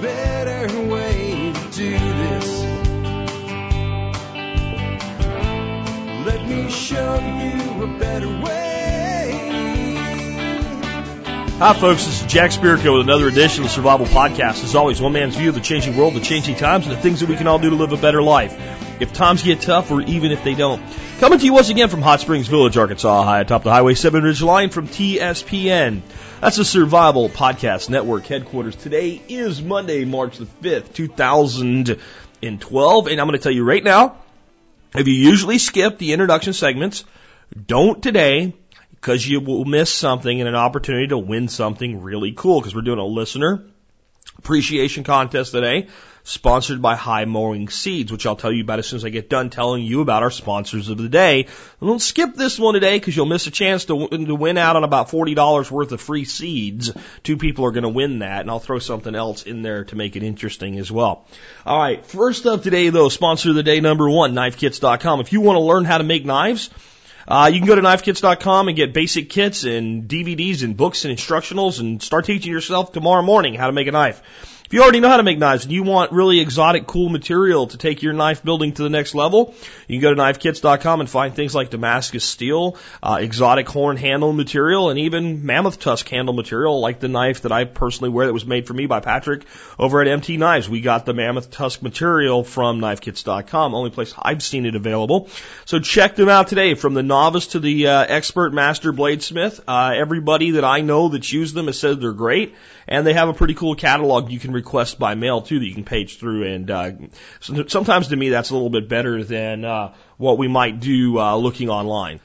better way to do this. Let me show you a better way. Hi, folks. This is Jack Spirko with another edition of the Survival Podcast. As always, one man's view of the changing world, the changing times, and the things that we can all do to live a better life. If times get tough, or even if they don't. Coming to you once again from Hot Springs Village, Arkansas, high atop the Highway 7 Ridge Line from TSPN. That's the Survival Podcast Network headquarters. Today is Monday, March the 5th, 2012, and I'm going to tell you right now, if you usually skip the introduction segments, don't today because you will miss something and an opportunity to win something really cool because we're doing a listener appreciation contest today sponsored by High Mowing Seeds, which I'll tell you about as soon as I get done telling you about our sponsors of the day. And don't skip this one today because you'll miss a chance to, to win out on about $40 worth of free seeds. Two people are going to win that, and I'll throw something else in there to make it interesting as well. All right, first up today, though, sponsor of the day number one, knifekits.com. If you want to learn how to make knives, uh, you can go to knifekits.com and get basic kits and DVDs and books and instructionals and start teaching yourself tomorrow morning how to make a knife. If you already know how to make knives and you want really exotic, cool material to take your knife building to the next level, you can go to knifekits.com and find things like Damascus steel, uh, exotic horn handle material, and even mammoth tusk handle material, like the knife that I personally wear that was made for me by Patrick over at MT Knives. We got the mammoth tusk material from knifekits.com, only place I've seen it available. So check them out today, from the novice to the uh, expert master bladesmith. Uh, everybody that I know that's used them has said they're great. And they have a pretty cool catalog you can request by mail too that you can page through. And uh, sometimes to me that's a little bit better than uh, what we might do uh, looking online.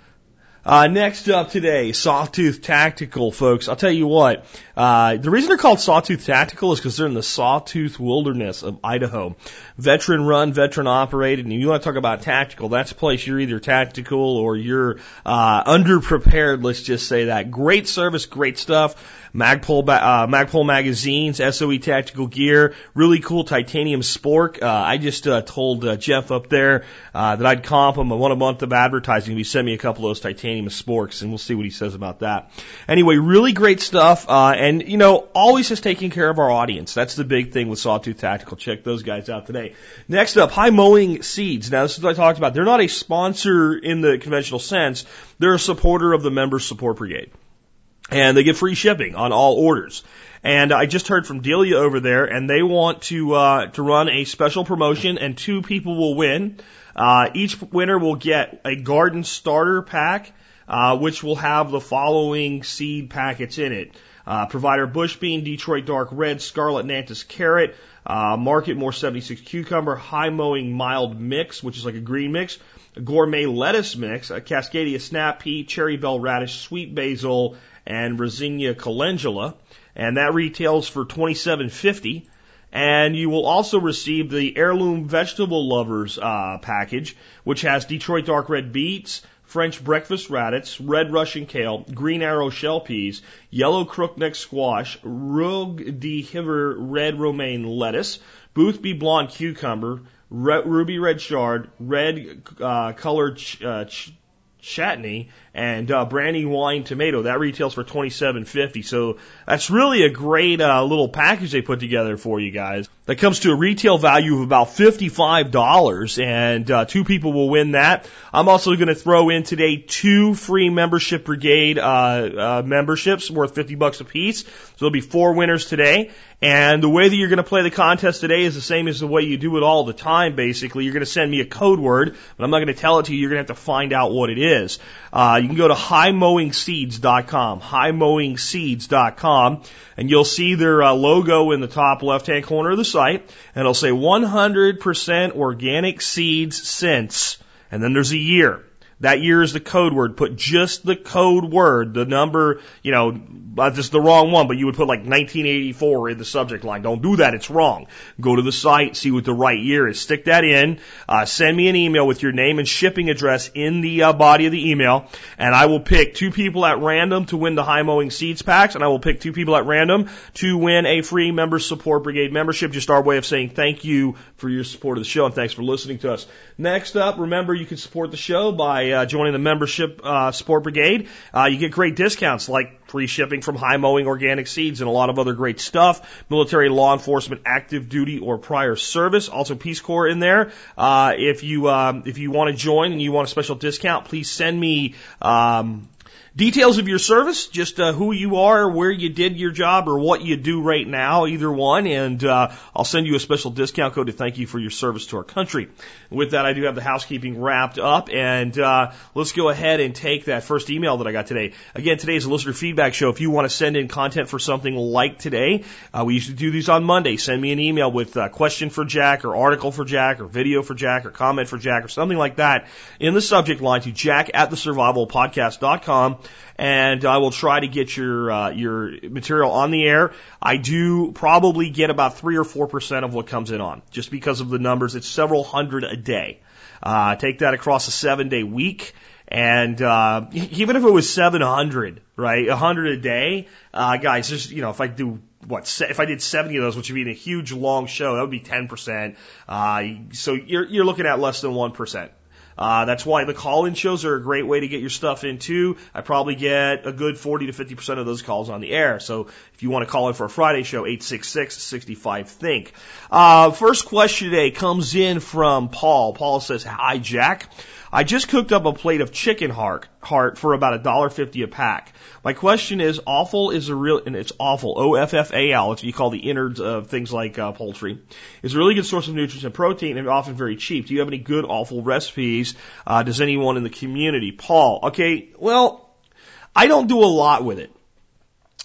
Uh, next up today, Sawtooth Tactical, folks. I'll tell you what, uh, the reason they're called Sawtooth Tactical is because they're in the Sawtooth Wilderness of Idaho. Veteran run, veteran operated, and you want to talk about tactical, that's a place you're either tactical or you're, uh, underprepared, let's just say that. Great service, great stuff. Magpul, uh, Magpul magazines, SOE tactical gear, really cool titanium spork. Uh, I just uh, told uh, Jeff up there uh, that I'd comp him. I want a month of advertising. if He sent me a couple of those titanium sporks, and we'll see what he says about that. Anyway, really great stuff, uh, and you know, always just taking care of our audience. That's the big thing with Sawtooth Tactical. Check those guys out today. Next up, High Mowing Seeds. Now, this is what I talked about. They're not a sponsor in the conventional sense. They're a supporter of the Member Support Brigade and they get free shipping on all orders. And I just heard from Delia over there, and they want to uh, to run a special promotion, and two people will win. Uh, each winner will get a garden starter pack, uh, which will have the following seed packets in it: uh, provider bush bean, Detroit dark red, scarlet nantes carrot, uh, Marketmore 76 cucumber, high mowing mild mix, which is like a green mix, a gourmet lettuce mix, a Cascadia snap pea, Cherry Belle radish, sweet basil, and Resina calendula, and that retails for twenty seven fifty. And you will also receive the heirloom vegetable lovers uh, package, which has Detroit dark red beets, French breakfast radix, red Russian kale, green arrow shell peas, yellow crookneck squash, Rouge d'Hiver red romaine lettuce, Boothby blonde cucumber, ruby red chard, red uh, colored ch- uh, ch- chutney, and uh, Brandywine tomato. That retails for twenty seven fifty. So that's really a great uh, little package they put together for you guys. That comes to a retail value of about fifty five dollars, and uh, two people will win that. I'm also going to throw in today two free membership brigade uh, uh, memberships worth fifty bucks a piece. So there'll be four winners today. And the way that you're going to play the contest today is the same as the way you do it all the time, basically. You're going to send me a code word, but I'm not going to tell it to you. You're going to have to find out what it is. Uh, you can go to highmowingseeds.com, highmowingseeds.com, and you'll see their uh, logo in the top left-hand corner of the site, and it'll say 100% organic seeds since, and then there's a year. That year is the code word. Put just the code word, the number, you know, that's just the wrong one, but you would put like 1984 in the subject line. Don't do that. It's wrong. Go to the site, see what the right year is. Stick that in. Uh, send me an email with your name and shipping address in the uh, body of the email, and I will pick two people at random to win the high mowing seeds packs, and I will pick two people at random to win a free member support brigade membership. Just our way of saying thank you for your support of the show and thanks for listening to us. Next up, remember you can support the show by uh, joining the membership uh, support brigade. Uh, you get great discounts like Free shipping from high mowing organic seeds and a lot of other great stuff. Military, law enforcement, active duty or prior service. Also Peace Corps in there. Uh, if you um, if you want to join and you want a special discount, please send me um, Details of your service, just uh, who you are, where you did your job, or what you do right now, either one, and uh, I'll send you a special discount code to thank you for your service to our country. With that, I do have the housekeeping wrapped up, and uh, let's go ahead and take that first email that I got today. Again, today is a listener feedback show. If you want to send in content for something like today, uh, we used to do these on Monday. Send me an email with a question for Jack, or article for Jack, or video for Jack, or comment for Jack, or something like that in the subject line to jack at the survivalpodcast.com and I will try to get your uh, your material on the air. I do probably get about three or four percent of what comes in on, just because of the numbers. It's several hundred a day. Uh, take that across a seven day week. And uh, even if it was 700, right, 100 a day, uh, guys, just you know, if I do what if I did 70 of those, which would be a huge long show, that would be 10%. Uh, so you're you're looking at less than one percent. Uh, that's why the call-in shows are a great way to get your stuff in too. I probably get a good 40 to 50% of those calls on the air. So if you want to call in for a Friday show, 866-65-THINK. Uh, first question today comes in from Paul. Paul says, hi Jack. I just cooked up a plate of chicken heart, heart for about a dollar fifty a pack. My question is, offal is a real, and it's offal, O-F-F-A-L, it's what you call the innards of things like uh, poultry, is a really good source of nutrients and protein and often very cheap. Do you have any good offal recipes? Uh, does anyone in the community? Paul, okay, well, I don't do a lot with it.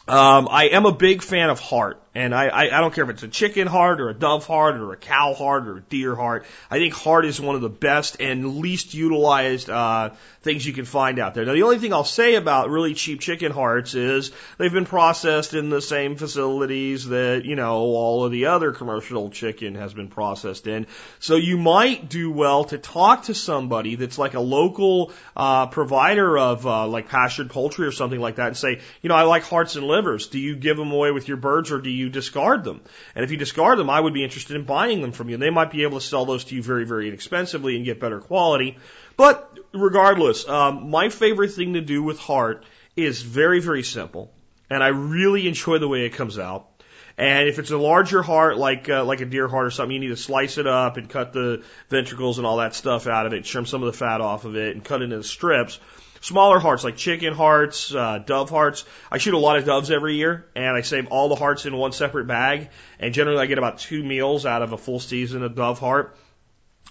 Um, I am a big fan of heart. And I, I, I don't care if it's a chicken heart or a dove heart or a cow heart or a deer heart. I think heart is one of the best and least utilized uh, things you can find out there. Now, the only thing I'll say about really cheap chicken hearts is they've been processed in the same facilities that, you know, all of the other commercial chicken has been processed in. So you might do well to talk to somebody that's like a local uh, provider of uh, like pastured poultry or something like that and say, you know, I like hearts and livers. Do you give them away with your birds or do you you discard them. And if you discard them, I would be interested in buying them from you. They might be able to sell those to you very, very inexpensively and get better quality. But regardless, um, my favorite thing to do with heart is very, very simple. And I really enjoy the way it comes out. And if it's a larger heart, like uh, like a deer heart or something, you need to slice it up and cut the ventricles and all that stuff out of it, trim some of the fat off of it, and cut it into strips. Smaller hearts like chicken hearts, uh, dove hearts. I shoot a lot of doves every year, and I save all the hearts in one separate bag. And generally, I get about two meals out of a full season of dove heart.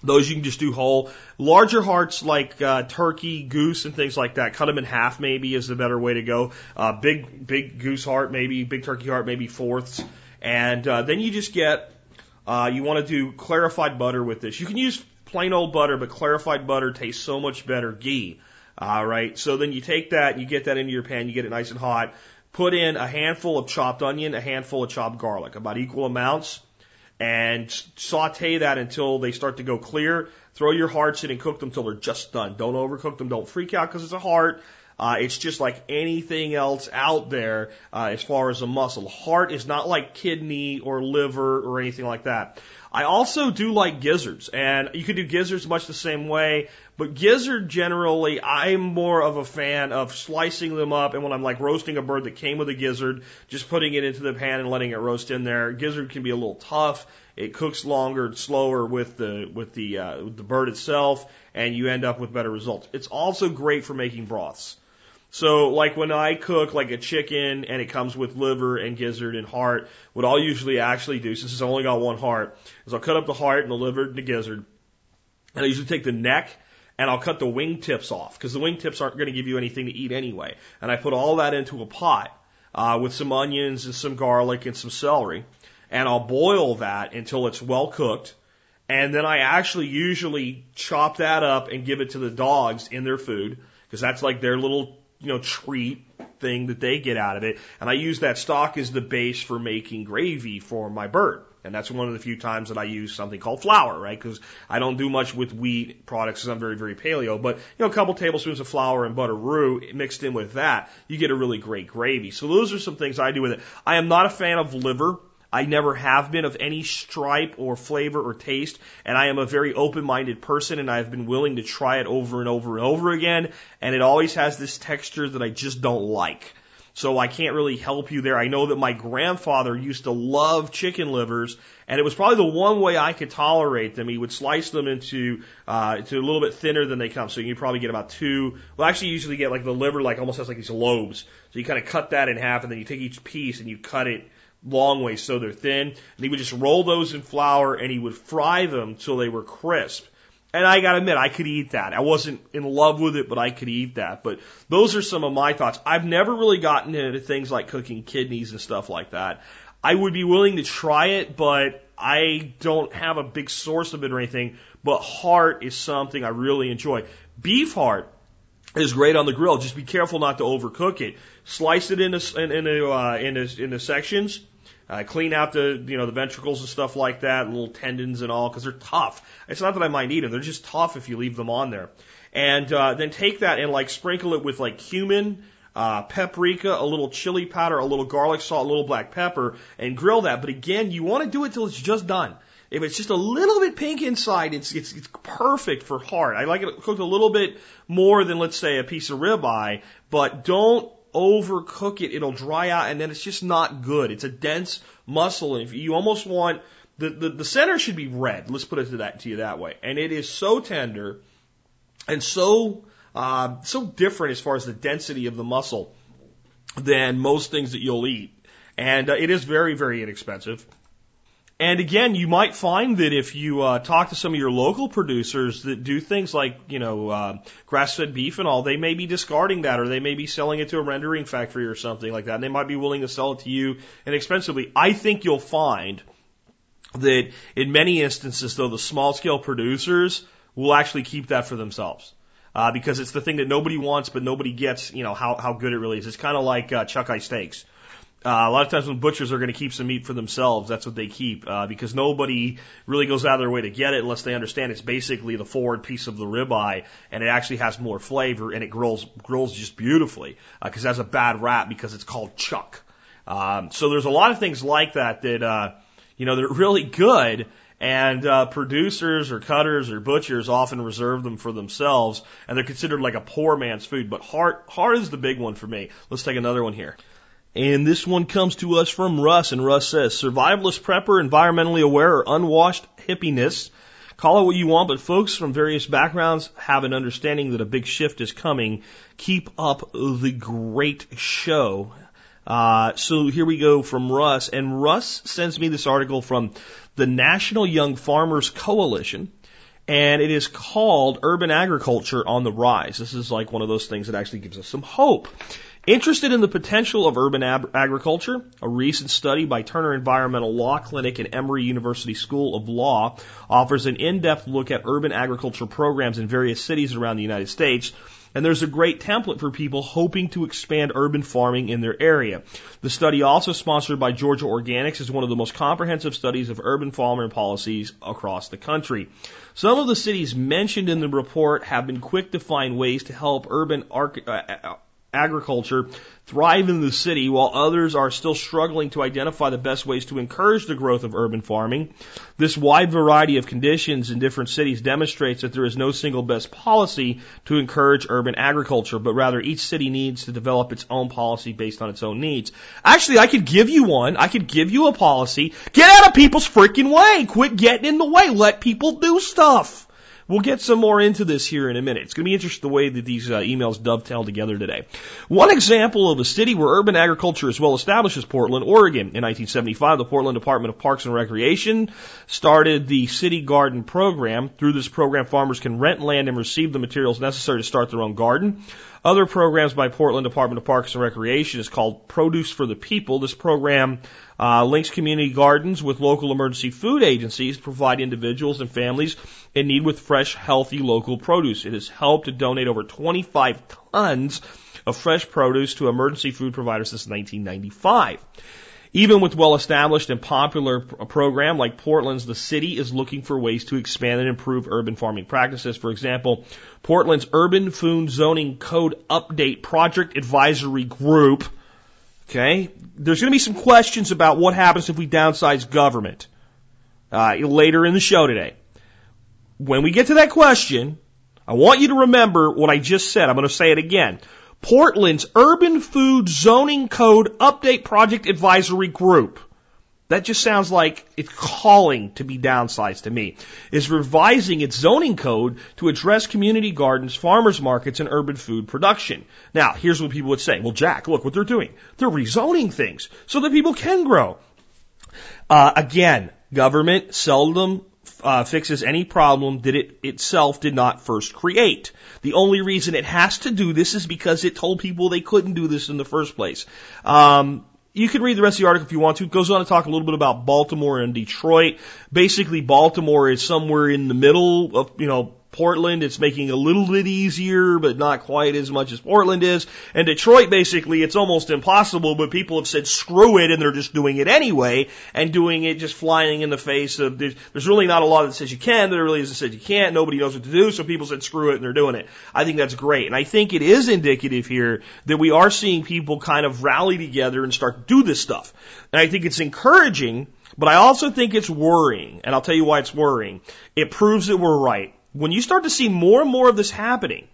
Those you can just do whole. Larger hearts like uh, turkey, goose, and things like that, cut them in half maybe is the better way to go. Uh, big, big goose heart maybe, big turkey heart maybe fourths. And uh, then you just get, uh, you want to do clarified butter with this. You can use plain old butter, but clarified butter tastes so much better. Ghee. All right. So then you take that you get that into your pan, you get it nice and hot. Put in a handful of chopped onion, a handful of chopped garlic, about equal amounts, and saute that until they start to go clear. Throw your hearts in and cook them till they're just done. Don't overcook them. Don't freak out because it's a heart. Uh, it's just like anything else out there uh, as far as a muscle. Heart is not like kidney or liver or anything like that. I also do like gizzards, and you can do gizzards much the same way. But gizzard generally, I'm more of a fan of slicing them up, and when I'm like roasting a bird that came with a gizzard, just putting it into the pan and letting it roast in there. Gizzard can be a little tough. It cooks longer, slower with the with the uh, with the bird itself, and you end up with better results. It's also great for making broths. So like when I cook like a chicken and it comes with liver and gizzard and heart, what I'll usually actually do, since it's only got one heart, is I'll cut up the heart and the liver and the gizzard. And I usually take the neck and I'll cut the wing tips off because the wing tips aren't going to give you anything to eat anyway. And I put all that into a pot uh, with some onions and some garlic and some celery, and I'll boil that until it's well cooked. And then I actually usually chop that up and give it to the dogs in their food because that's like their little you know, treat thing that they get out of it. And I use that stock as the base for making gravy for my bird. And that's one of the few times that I use something called flour, right? Because I don't do much with wheat products because I'm very, very paleo. But, you know, a couple tablespoons of flour and butter roux mixed in with that, you get a really great gravy. So those are some things I do with it. I am not a fan of liver. I never have been of any stripe or flavor or taste, and I am a very open-minded person, and I've been willing to try it over and over and over again, and it always has this texture that I just don't like. So I can't really help you there. I know that my grandfather used to love chicken livers, and it was probably the one way I could tolerate them. He would slice them into uh, to a little bit thinner than they come. So you probably get about two. Well, actually, you usually get like the liver, like almost has like these lobes. So you kind of cut that in half, and then you take each piece and you cut it long ways so they're thin. And he would just roll those in flour, and he would fry them till they were crisp. And I gotta admit, I could eat that. I wasn't in love with it, but I could eat that. But those are some of my thoughts. I've never really gotten into things like cooking kidneys and stuff like that. I would be willing to try it, but I don't have a big source of it or anything. But heart is something I really enjoy. Beef heart is great on the grill. Just be careful not to overcook it. Slice it into into uh, into, into sections uh, clean out the, you know, the ventricles and stuff like that, little tendons and all, because they're tough. It's not that I mind eating them; they're just tough if you leave them on there. And uh, then take that and like sprinkle it with like cumin, uh, paprika, a little chili powder, a little garlic salt, a little black pepper, and grill that. But again, you want to do it till it's just done. If it's just a little bit pink inside, it's, it's, it's perfect for heart. I like it cooked a little bit more than, let's say, a piece of ribeye, but don't overcook it, it'll dry out and then it's just not good. It's a dense muscle and you almost want the, the, the center should be red. Let's put it to that to you that way. And it is so tender and so uh, so different as far as the density of the muscle than most things that you'll eat. And uh, it is very, very inexpensive. And again, you might find that if you uh, talk to some of your local producers that do things like, you know, uh, grass-fed beef and all, they may be discarding that, or they may be selling it to a rendering factory or something like that, and they might be willing to sell it to you inexpensively. I think you'll find that in many instances, though, the small-scale producers will actually keep that for themselves. Uh, because it's the thing that nobody wants, but nobody gets, you know, how, how good it really is. It's kind of like uh, chuck eye steaks. Uh, a lot of times when butchers are going to keep some meat for themselves, that's what they keep uh, because nobody really goes out of their way to get it unless they understand it's basically the forward piece of the ribeye and it actually has more flavor and it grills grills just beautifully because uh, it has a bad rap because it's called chuck. Um, so there's a lot of things like that that uh, you know they're really good. And uh, producers or cutters or butchers often reserve them for themselves, and they're considered like a poor man's food. But heart, heart is the big one for me. Let's take another one here. And this one comes to us from Russ, and Russ says, survivalist prepper, environmentally aware, or unwashed hippiness. Call it what you want, but folks from various backgrounds have an understanding that a big shift is coming. Keep up the great show. Uh, so here we go from Russ, and Russ sends me this article from the National Young Farmers Coalition and it is called Urban Agriculture on the Rise. This is like one of those things that actually gives us some hope. Interested in the potential of urban ab- agriculture? A recent study by Turner Environmental Law Clinic and Emory University School of Law offers an in-depth look at urban agriculture programs in various cities around the United States. And there's a great template for people hoping to expand urban farming in their area. The study, also sponsored by Georgia Organics, is one of the most comprehensive studies of urban farming policies across the country. Some of the cities mentioned in the report have been quick to find ways to help urban arch- uh, agriculture thrive in the city while others are still struggling to identify the best ways to encourage the growth of urban farming. This wide variety of conditions in different cities demonstrates that there is no single best policy to encourage urban agriculture, but rather each city needs to develop its own policy based on its own needs. Actually, I could give you one. I could give you a policy. Get out of people's freaking way. Quit getting in the way. Let people do stuff. We'll get some more into this here in a minute. It's going to be interesting the way that these uh, emails dovetail together today. One example of a city where urban agriculture is well established is Portland, Oregon. In 1975, the Portland Department of Parks and Recreation started the City Garden program. Through this program, farmers can rent land and receive the materials necessary to start their own garden. Other programs by Portland Department of Parks and Recreation is called Produce for the People. This program uh, links community gardens with local emergency food agencies to provide individuals and families in need with fresh, healthy local produce. It has helped to donate over 25 tons of fresh produce to emergency food providers since 1995. Even with well established and popular program like Portland's, the city is looking for ways to expand and improve urban farming practices. For example, Portland's Urban Food Zoning Code Update Project Advisory Group. Okay, there's going to be some questions about what happens if we downsize government uh, later in the show today. When we get to that question, I want you to remember what I just said. I'm going to say it again. Portland's Urban Food Zoning Code Update Project Advisory Group. That just sounds like it's calling to be downsized to me. Is revising its zoning code to address community gardens, farmers markets, and urban food production. Now, here's what people would say. Well, Jack, look what they're doing. They're rezoning things so that people can grow. Uh, again, government seldom uh, fixes any problem that it itself did not first create. The only reason it has to do this is because it told people they couldn't do this in the first place. Um, you can read the rest of the article if you want to. It goes on to talk a little bit about Baltimore and Detroit. Basically, Baltimore is somewhere in the middle of, you know, Portland. It's making a little bit easier, but not quite as much as Portland is. And Detroit, basically, it's almost impossible, but people have said screw it and they're just doing it anyway and doing it just flying in the face of, there's, there's really not a law that says you can, there really is that says you can't. Nobody knows what to do, so people said screw it and they're doing it. I think that's great. And I think it is indicative here that we are seeing people kind of rally together and start to do this stuff. And I think it's encouraging, but I also think it's worrying. And I'll tell you why it's worrying. It proves that we're right when you start to see more and more of this happening,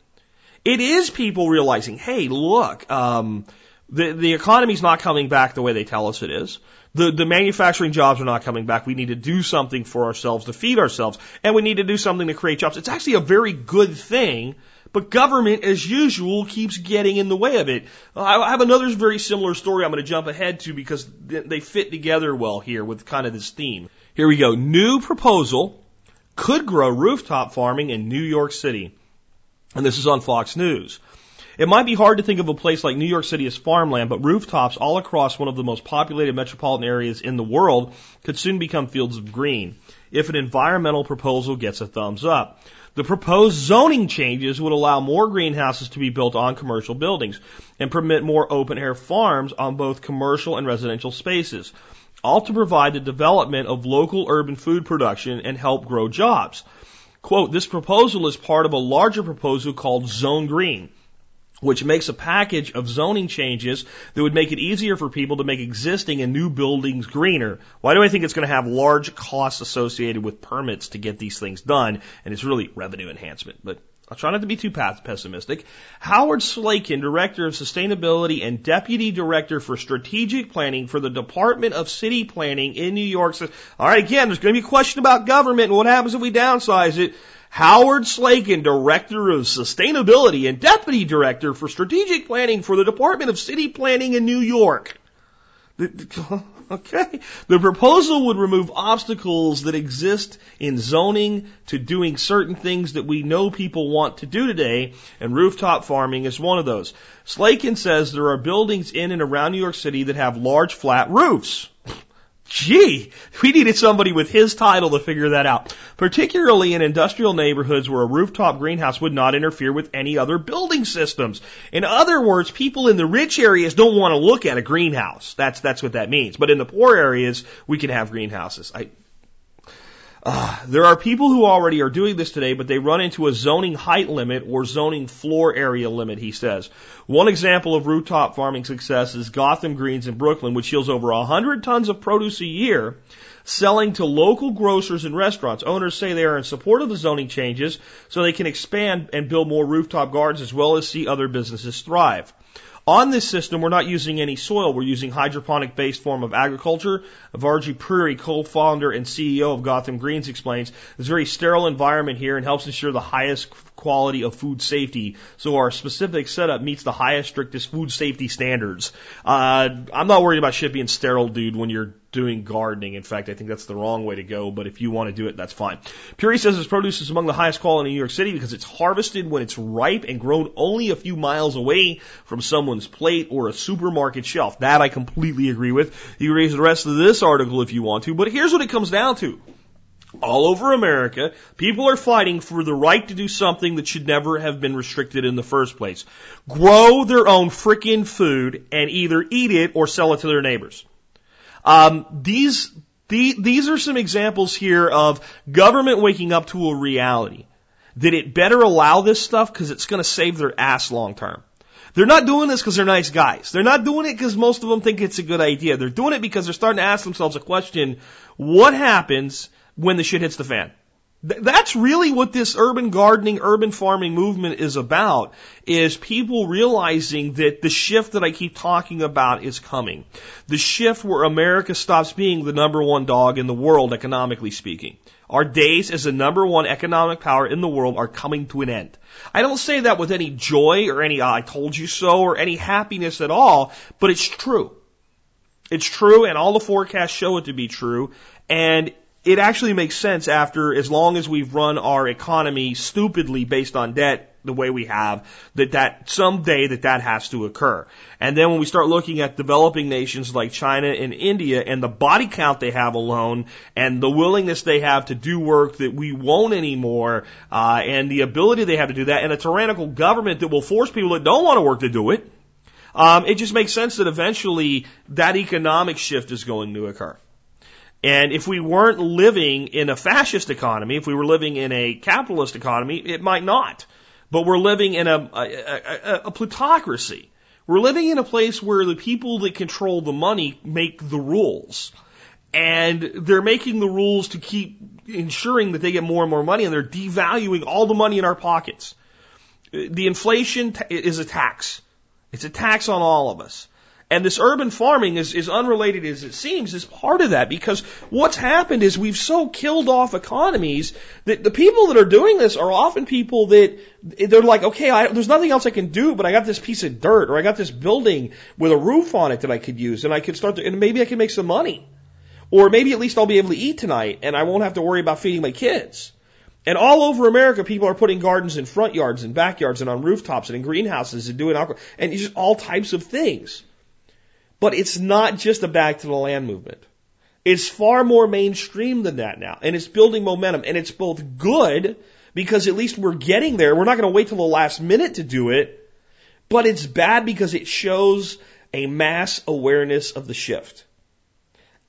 it is people realizing, hey, look, um, the the economy's not coming back the way they tell us it is. The the manufacturing jobs are not coming back. We need to do something for ourselves to feed ourselves, and we need to do something to create jobs. It's actually a very good thing. But government, as usual, keeps getting in the way of it. I have another very similar story I'm going to jump ahead to because they fit together well here with kind of this theme. Here we go. New proposal could grow rooftop farming in New York City. And this is on Fox News. It might be hard to think of a place like New York City as farmland, but rooftops all across one of the most populated metropolitan areas in the world could soon become fields of green if an environmental proposal gets a thumbs up. The proposed zoning changes would allow more greenhouses to be built on commercial buildings and permit more open air farms on both commercial and residential spaces all to provide the development of local urban food production and help grow jobs. Quote, this proposal is part of a larger proposal called Zone Green, which makes a package of zoning changes that would make it easier for people to make existing and new buildings greener. Why do I think it's going to have large costs associated with permits to get these things done? And it's really revenue enhancement, but I'll try not to be too pessimistic. Howard Slatkin, Director of Sustainability and Deputy Director for Strategic Planning for the Department of City Planning in New York says, all right, again, there's going to be a question about government and what happens if we downsize it. Howard Slatkin, Director of Sustainability and Deputy Director for Strategic Planning for the Department of City Planning in New York. Okay. The proposal would remove obstacles that exist in zoning to doing certain things that we know people want to do today, and rooftop farming is one of those. Slatkin says there are buildings in and around New York City that have large flat roofs. Gee, we needed somebody with his title to figure that out. Particularly in industrial neighborhoods where a rooftop greenhouse would not interfere with any other building systems. In other words, people in the rich areas don't want to look at a greenhouse. That's, that's what that means. But in the poor areas, we can have greenhouses. I, uh, there are people who already are doing this today, but they run into a zoning height limit or zoning floor area limit, he says. One example of rooftop farming success is Gotham Greens in Brooklyn, which yields over 100 tons of produce a year, selling to local grocers and restaurants. Owners say they are in support of the zoning changes so they can expand and build more rooftop gardens as well as see other businesses thrive. On this system, we're not using any soil. We're using hydroponic based form of agriculture. Viraj Puri, co-founder and CEO of Gotham Greens, explains there's a very sterile environment here and helps ensure the highest quality of food safety. So our specific setup meets the highest, strictest food safety standards. Uh, I'm not worried about shit being sterile, dude, when you're doing gardening. In fact, I think that's the wrong way to go, but if you want to do it, that's fine. Puri says his produce is among the highest quality in New York City because it's harvested when it's ripe and grown only a few miles away from someone's plate or a supermarket shelf. That I completely agree with. You can read the rest of this article if you want to, but here's what it comes down to. All over America, people are fighting for the right to do something that should never have been restricted in the first place. Grow their own frickin' food and either eat it or sell it to their neighbors. Um, these the, these are some examples here of government waking up to a reality that it better allow this stuff because it's going to save their ass long term. They're not doing this because they're nice guys. They're not doing it because most of them think it's a good idea. They're doing it because they're starting to ask themselves a question: What happens when the shit hits the fan? Th- That's really what this urban gardening, urban farming movement is about, is people realizing that the shift that I keep talking about is coming. The shift where America stops being the number one dog in the world, economically speaking. Our days as the number one economic power in the world are coming to an end. I don't say that with any joy or any I told you so or any happiness at all, but it's true. It's true and all the forecasts show it to be true. And it actually makes sense after as long as we've run our economy stupidly based on debt the way we have that that someday that that has to occur. And then when we start looking at developing nations like China and India and the body count they have alone and the willingness they have to do work that we won't anymore, uh, and the ability they have to do that and a tyrannical government that will force people that don't want to work to do it, um, it just makes sense that eventually that economic shift is going to occur. And if we weren't living in a fascist economy, if we were living in a capitalist economy, it might not. But we're living in a, a, a, a plutocracy. We're living in a place where the people that control the money make the rules. And they're making the rules to keep ensuring that they get more and more money and they're devaluing all the money in our pockets. The inflation is a tax. It's a tax on all of us. And this urban farming is, unrelated as it seems is part of that because what's happened is we've so killed off economies that the people that are doing this are often people that they're like, okay, I, there's nothing else I can do, but I got this piece of dirt or I got this building with a roof on it that I could use and I could start to, and maybe I can make some money. Or maybe at least I'll be able to eat tonight and I won't have to worry about feeding my kids. And all over America, people are putting gardens in front yards and backyards and on rooftops and in greenhouses and doing aqua, and just all types of things. But it's not just a back to the land movement. It's far more mainstream than that now. And it's building momentum. And it's both good because at least we're getting there. We're not going to wait till the last minute to do it. But it's bad because it shows a mass awareness of the shift.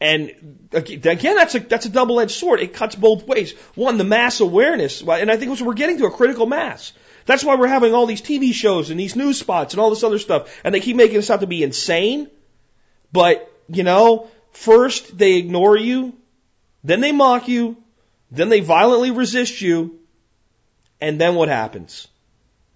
And again, that's a, that's a double-edged sword. It cuts both ways. One, the mass awareness, and I think we're getting to a critical mass. That's why we're having all these TV shows and these news spots and all this other stuff. And they keep making us out to be insane. But, you know, first they ignore you, then they mock you, then they violently resist you, and then what happens?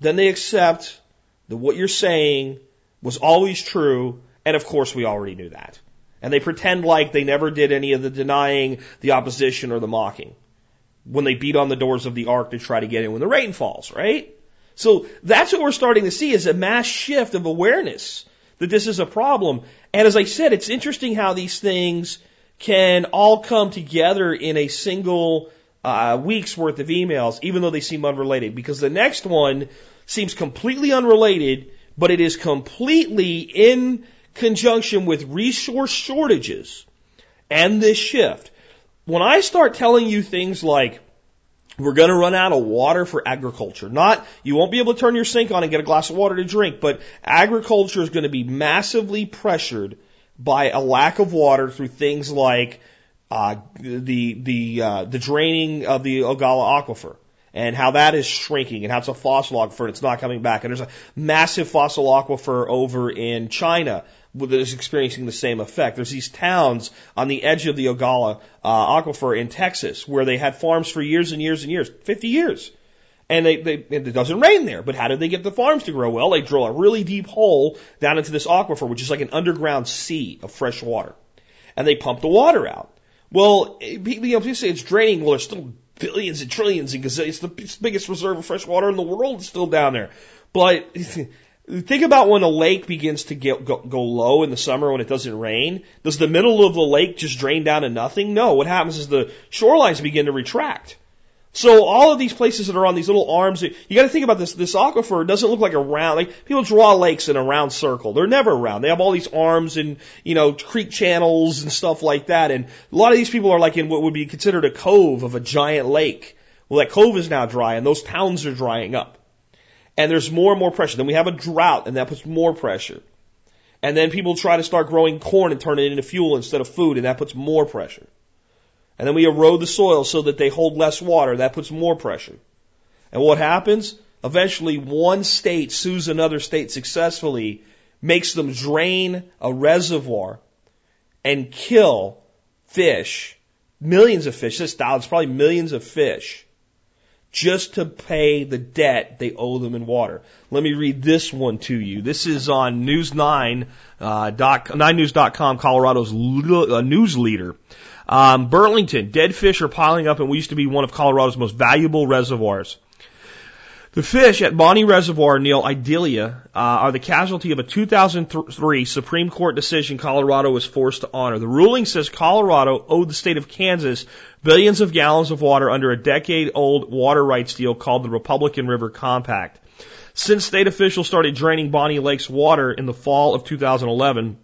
Then they accept that what you're saying was always true, and of course we already knew that. And they pretend like they never did any of the denying, the opposition, or the mocking when they beat on the doors of the ark to try to get in when the rain falls, right? So that's what we're starting to see is a mass shift of awareness that this is a problem. And as I said, it's interesting how these things can all come together in a single uh, week's worth of emails, even though they seem unrelated. Because the next one seems completely unrelated, but it is completely in conjunction with resource shortages and this shift. When I start telling you things like, we're going to run out of water for agriculture. Not, you won't be able to turn your sink on and get a glass of water to drink, but agriculture is going to be massively pressured by a lack of water through things like uh, the the uh, the draining of the Ogallala aquifer and how that is shrinking and how it's a fossil aquifer and it's not coming back. And there's a massive fossil aquifer over in China that is experiencing the same effect. There's these towns on the edge of the Ogallala uh, aquifer in Texas where they had farms for years and years and years, 50 years. And they, they, it doesn't rain there, but how did they get the farms to grow? Well, they drill a really deep hole down into this aquifer, which is like an underground sea of fresh water. And they pump the water out. Well, people, you know, say it's draining. Well, there's still billions and trillions because it's the biggest reserve of fresh water in the world is still down there. But Think about when a lake begins to get, go, go low in the summer when it doesn't rain. Does the middle of the lake just drain down to nothing? No. What happens is the shorelines begin to retract. So all of these places that are on these little arms, you got to think about this. This aquifer doesn't look like a round. Like people draw lakes in a round circle. They're never round. They have all these arms and you know creek channels and stuff like that. And a lot of these people are like in what would be considered a cove of a giant lake. Well, that cove is now dry, and those towns are drying up and there's more and more pressure. Then we have a drought, and that puts more pressure. And then people try to start growing corn and turn it into fuel instead of food, and that puts more pressure. And then we erode the soil so that they hold less water, that puts more pressure. And what happens? Eventually, one state sues another state successfully, makes them drain a reservoir and kill fish, millions of fish, this thousands, probably millions of fish just to pay the debt they owe them in water. Let me read this one to you. This is on News9, uh, dot, 9news.com, Colorado's uh, news leader. Um, Burlington, dead fish are piling up and we used to be one of Colorado's most valuable reservoirs. The fish at Bonny Reservoir near Idalia uh, are the casualty of a 2003 Supreme Court decision Colorado was forced to honor. The ruling says Colorado owed the state of Kansas billions of gallons of water under a decade-old water rights deal called the Republican River Compact. Since state officials started draining Bonny Lake's water in the fall of 2011,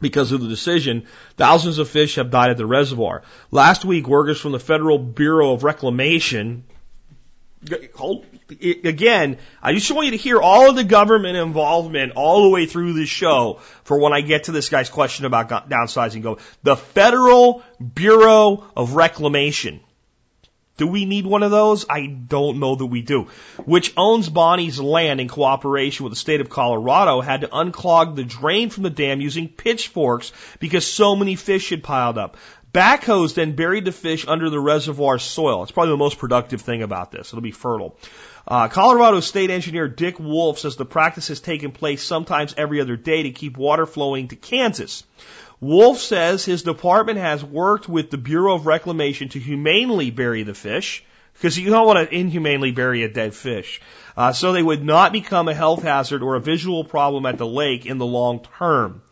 because of the decision, thousands of fish have died at the reservoir. Last week, workers from the Federal Bureau of Reclamation hold, again, I just want you to hear all of the government involvement all the way through this show for when I get to this guy's question about downsizing. Go, the Federal Bureau of Reclamation. Do we need one of those? I don't know that we do. Which owns Bonny's land in cooperation with the state of Colorado had to unclog the drain from the dam using pitchforks because so many fish had piled up. Backhoes then buried the fish under the reservoir soil. It's probably the most productive thing about this. It'll be fertile. Uh, Colorado State Engineer Dick Wolfe says the practice has taken place sometimes every other day to keep water flowing to Kansas. Wolfe says his department has worked with the Bureau of Reclamation to humanely bury the fish, because you don't want to inhumanely bury a dead fish, uh, so they would not become a health hazard or a visual problem at the lake in the long term.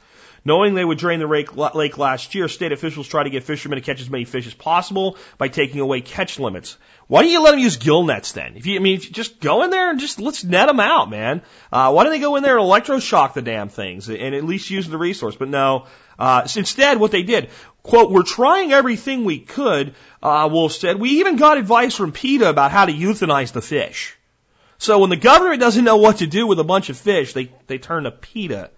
Knowing they would drain the lake last year, state officials tried to get fishermen to catch as many fish as possible by taking away catch limits. Why don't you let them use gill nets then? If you, I mean, if you just go in there and just let's net them out, man. Uh, why don't they go in there and electroshock the damn things and at least use the resource? But no, uh, instead what they did, quote, we're trying everything we could, uh, Wolfe said. We even got advice from PETA about how to euthanize the fish. So when the government doesn't know what to do with a bunch of fish, they, they turn to PETA.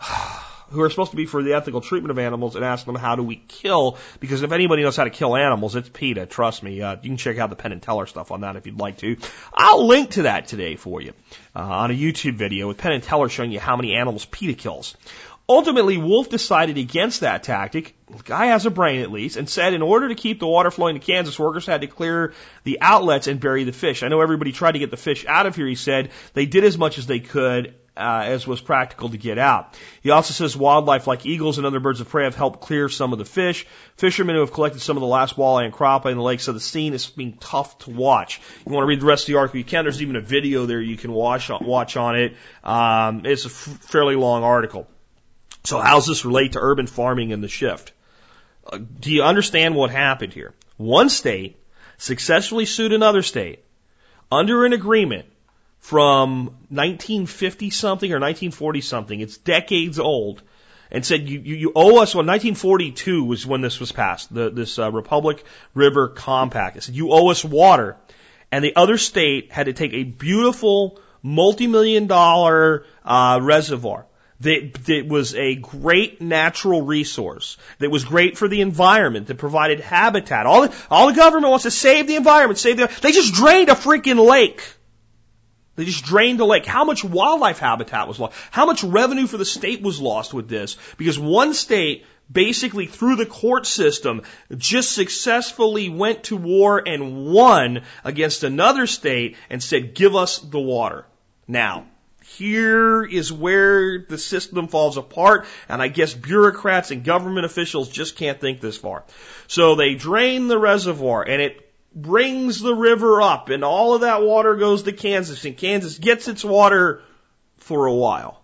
who are supposed to be for the ethical treatment of animals and ask them how do we kill because if anybody knows how to kill animals it's PETA trust me uh, you can check out the Penn and Teller stuff on that if you'd like to. I'll link to that today for you uh, on a YouTube video with Penn and Teller showing you how many animals PETA kills Ultimately, Wolfe decided against that tactic. The guy has a brain at least, and said in order to keep the water flowing to Kansas, workers had to clear the outlets and bury the fish. I know everybody tried to get the fish out of here, he said. They did as much as they could, uh, as was practical to get out. He also says wildlife like eagles and other birds of prey have helped clear some of the fish. Fishermen who have collected some of the last walleye and crappie in the lake said the scene is being tough to watch. You want to read the rest of the article, you can. There's even a video there you can watch on, watch on it. Um, it's a f- fairly long article. So how does this relate to urban farming and the shift? Uh, do you understand what happened here? One state successfully sued another state under an agreement from 1950 something or 1940 something. It's decades old. And said you, you, you owe us. Well, 1942 was when this was passed. The, this uh, Republic River Compact. It said you owe us water, and the other state had to take a beautiful multi-million dollar uh, reservoir that, that was a great natural resource, that was great for the environment, that provided habitat. All the, all the government wants to save the environment, save the, they just drained a freaking lake. They just drained the lake. How much wildlife habitat was lost? How much revenue for the state was lost with this? Because one state basically through the court system just successfully went to war and won against another state and said, give us the water. Now, here is where the system falls apart, and I guess bureaucrats and government officials just can't think this far. So they drain the reservoir, and it brings the river up, and all of that water goes to Kansas, and Kansas gets its water for a while.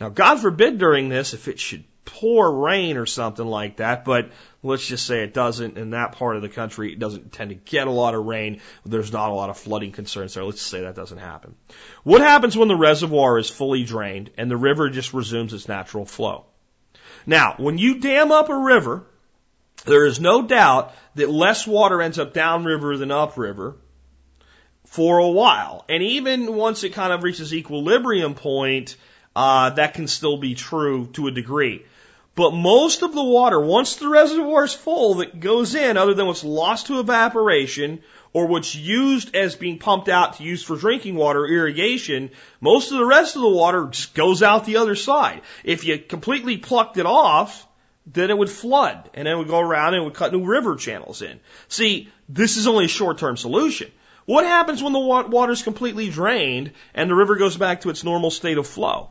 Now, God forbid during this if it should pour rain or something like that, but let's just say it doesn't in that part of the country. It doesn't tend to get a lot of rain. There's not a lot of flooding concerns there. Let's say that doesn't happen. What happens when the reservoir is fully drained and the river just resumes its natural flow? Now, when you dam up a river, there is no doubt that less water ends up downriver than upriver for a while. And even once it kind of reaches equilibrium point, uh, that can still be true to a degree. But most of the water, once the reservoir is full, that goes in, other than what's lost to evaporation or what's used as being pumped out to use for drinking water, irrigation, most of the rest of the water just goes out the other side. If you completely plucked it off, then it would flood and then it would go around and it would cut new river channels in. See, this is only a short term solution. What happens when the water is completely drained and the river goes back to its normal state of flow?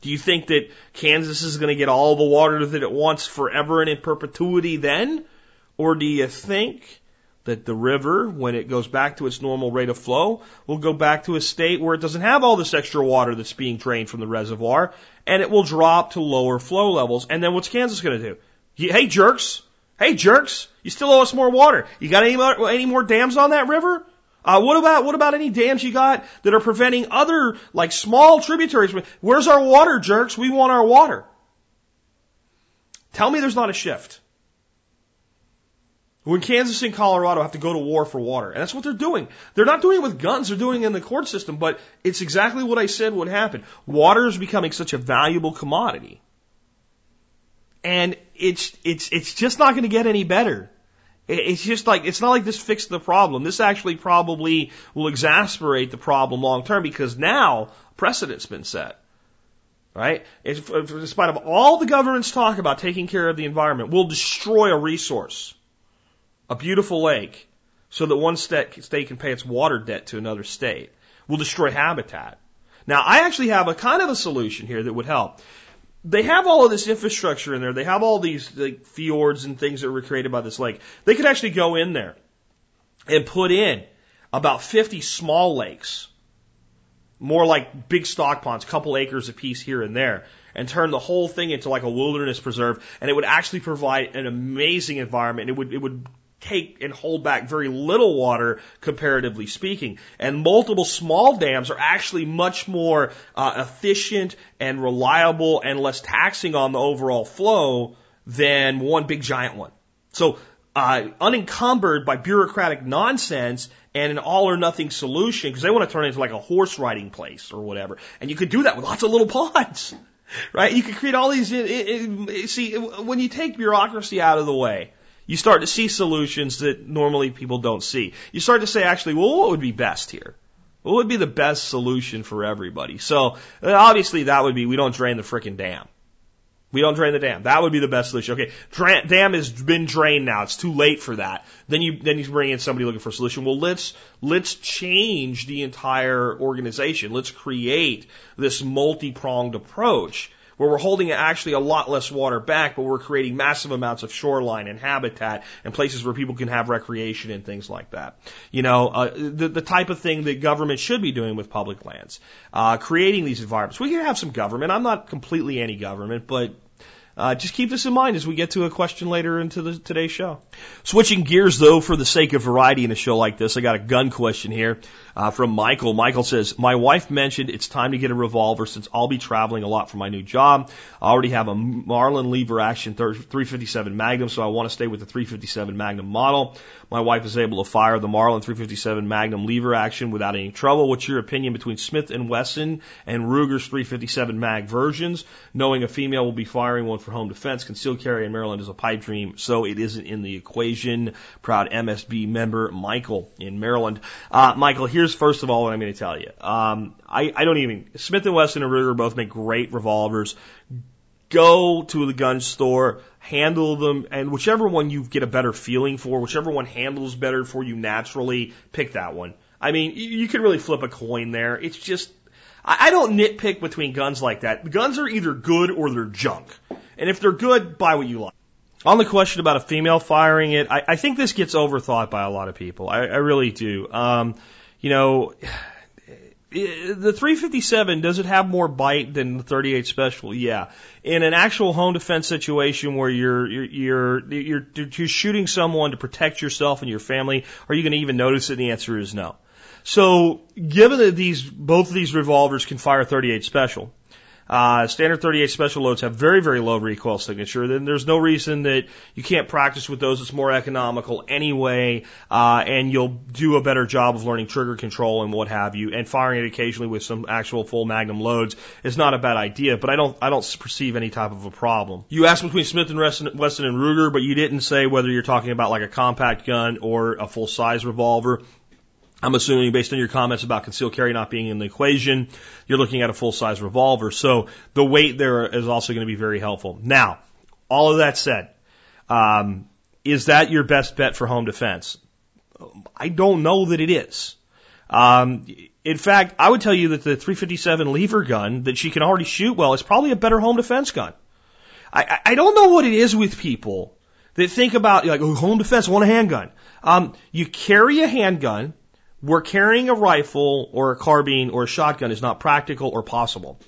Do you think that Kansas is going to get all the water that it wants forever and in perpetuity then? Or do you think that the river, when it goes back to its normal rate of flow, will go back to a state where it doesn't have all this extra water that's being drained from the reservoir and it will drop to lower flow levels? And then what's Kansas going to do? Hey, jerks! Hey, jerks! You still owe us more water. You got any more, any more dams on that river? Uh, what about what about any dams you got that are preventing other like small tributaries? Where's our water, jerks? We want our water. Tell me there's not a shift. When Kansas and Colorado have to go to war for water, and that's what they're doing. They're not doing it with guns, they're doing it in the court system, but it's exactly what I said would happen. Water is becoming such a valuable commodity. And it's it's it's just not going to get any better. It's just like, it's not like this fixed the problem. This actually probably will exasperate the problem long term because now precedent's been set. Right? If, spite of all the government's talk about taking care of the environment, we'll destroy a resource, a beautiful lake, so that one state, state can pay its water debt to another state. We'll destroy habitat. Now, I actually have a kind of a solution here that would help they have all of this infrastructure in there. They have all these like, fjords and things that were created by this lake. They could actually go in there and put in about 50 small lakes, more like big stock ponds, a couple acres apiece here and there, and turn the whole thing into like a wilderness preserve. And it would actually provide an amazing environment. It would, it would take and hold back very little water comparatively speaking. And multiple small dams are actually much more uh, efficient and reliable and less taxing on the overall flow than one big giant one. So uh, unencumbered by bureaucratic nonsense and an all or nothing solution because they want to turn it into like a horse riding place or whatever. And you could do that with lots of little ponds, right? You could create all these. It, it, it, see, when you take bureaucracy out of the way, you start to see solutions that normally people don't see. You start to say, actually, well, what would be best here? What would be the best solution for everybody? So uh, obviously that would be we don't drain the frickin' dam. We don't drain the dam. That would be the best solution. Okay, dra- dam has been drained now. It's too late for that. Then you then you bring in somebody looking for a solution. Well, let's let's change the entire organization. Let's create this multi-pronged approach where we're holding actually a lot less water back, but we're creating massive amounts of shoreline and habitat and places where people can have recreation and things like that. You know, uh, the, the type of thing that government should be doing with public lands, uh, creating these environments. We can have some government. I'm not completely anti-government, but uh, just keep this in mind as we get to a question later into the, today's show. Switching gears, though, for the sake of variety in a show like this, I got a gun question here uh, from Michael. Michael says, "My wife mentioned it's time to get a revolver since I'll be traveling a lot for my new job. I already have a Marlin lever action 357 Magnum, so I want to stay with the 357 Magnum model. My wife is able to fire the Marlin 357 Magnum lever action without any trouble. What's your opinion between Smith and Wesson and Ruger's 357 Mag versions? Knowing a female will be firing one for home defense, concealed carry in Maryland is a pipe dream, so it isn't in the equation. Proud MSB member Michael in Maryland. Uh, Michael, here's first of all what I'm going to tell you. Um, I, I don't even Smith and Wesson and Ruger both make great revolvers go to the gun store, handle them, and whichever one you get a better feeling for, whichever one handles better for you naturally, pick that one. I mean, you, you could really flip a coin there. It's just, I, I don't nitpick between guns like that. Guns are either good or they're junk. And if they're good, buy what you like. On the question about a female firing it, I, I think this gets overthought by a lot of people. I, I really do. Um, you know, the 357 does it have more bite than the 38 special? Yeah. In an actual home defense situation where you're you're you're you're, you're shooting someone to protect yourself and your family, are you going to even notice it? The answer is no. So, given that these both of these revolvers can fire 38 special, uh, standard 38 special loads have very, very low recoil signature. Then there's no reason that you can't practice with those. It's more economical anyway, uh, and you'll do a better job of learning trigger control and what have you. And firing it occasionally with some actual full magnum loads is not a bad idea. But I don't, I don't perceive any type of a problem. You asked between Smith and Wesson and Ruger, but you didn't say whether you're talking about like a compact gun or a full size revolver. I'm assuming based on your comments about concealed carry not being in the equation, you're looking at a full size revolver. So the weight there is also going to be very helpful. Now, all of that said, um, is that your best bet for home defense? I don't know that it is. Um, in fact, I would tell you that the 357 lever gun that she can already shoot well is probably a better home defense gun. I, I don't know what it is with people that think about like oh, home defense, want a handgun. Um, you carry a handgun where carrying a rifle or a carbine or a shotgun is not practical or possible.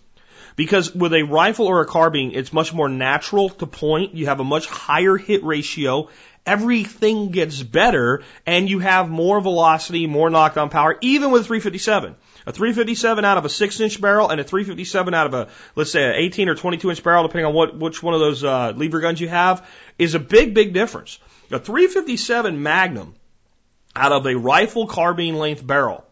Because with a rifle or a carbine, it's much more natural to point. You have a much higher hit ratio. Everything gets better and you have more velocity, more knockdown power, even with 357. A 357 out of a 6 inch barrel and a 357 out of a, let's say, an 18 or 22 inch barrel, depending on what, which one of those, uh, lever guns you have, is a big, big difference. A 357 Magnum out of a rifle carbine length barrel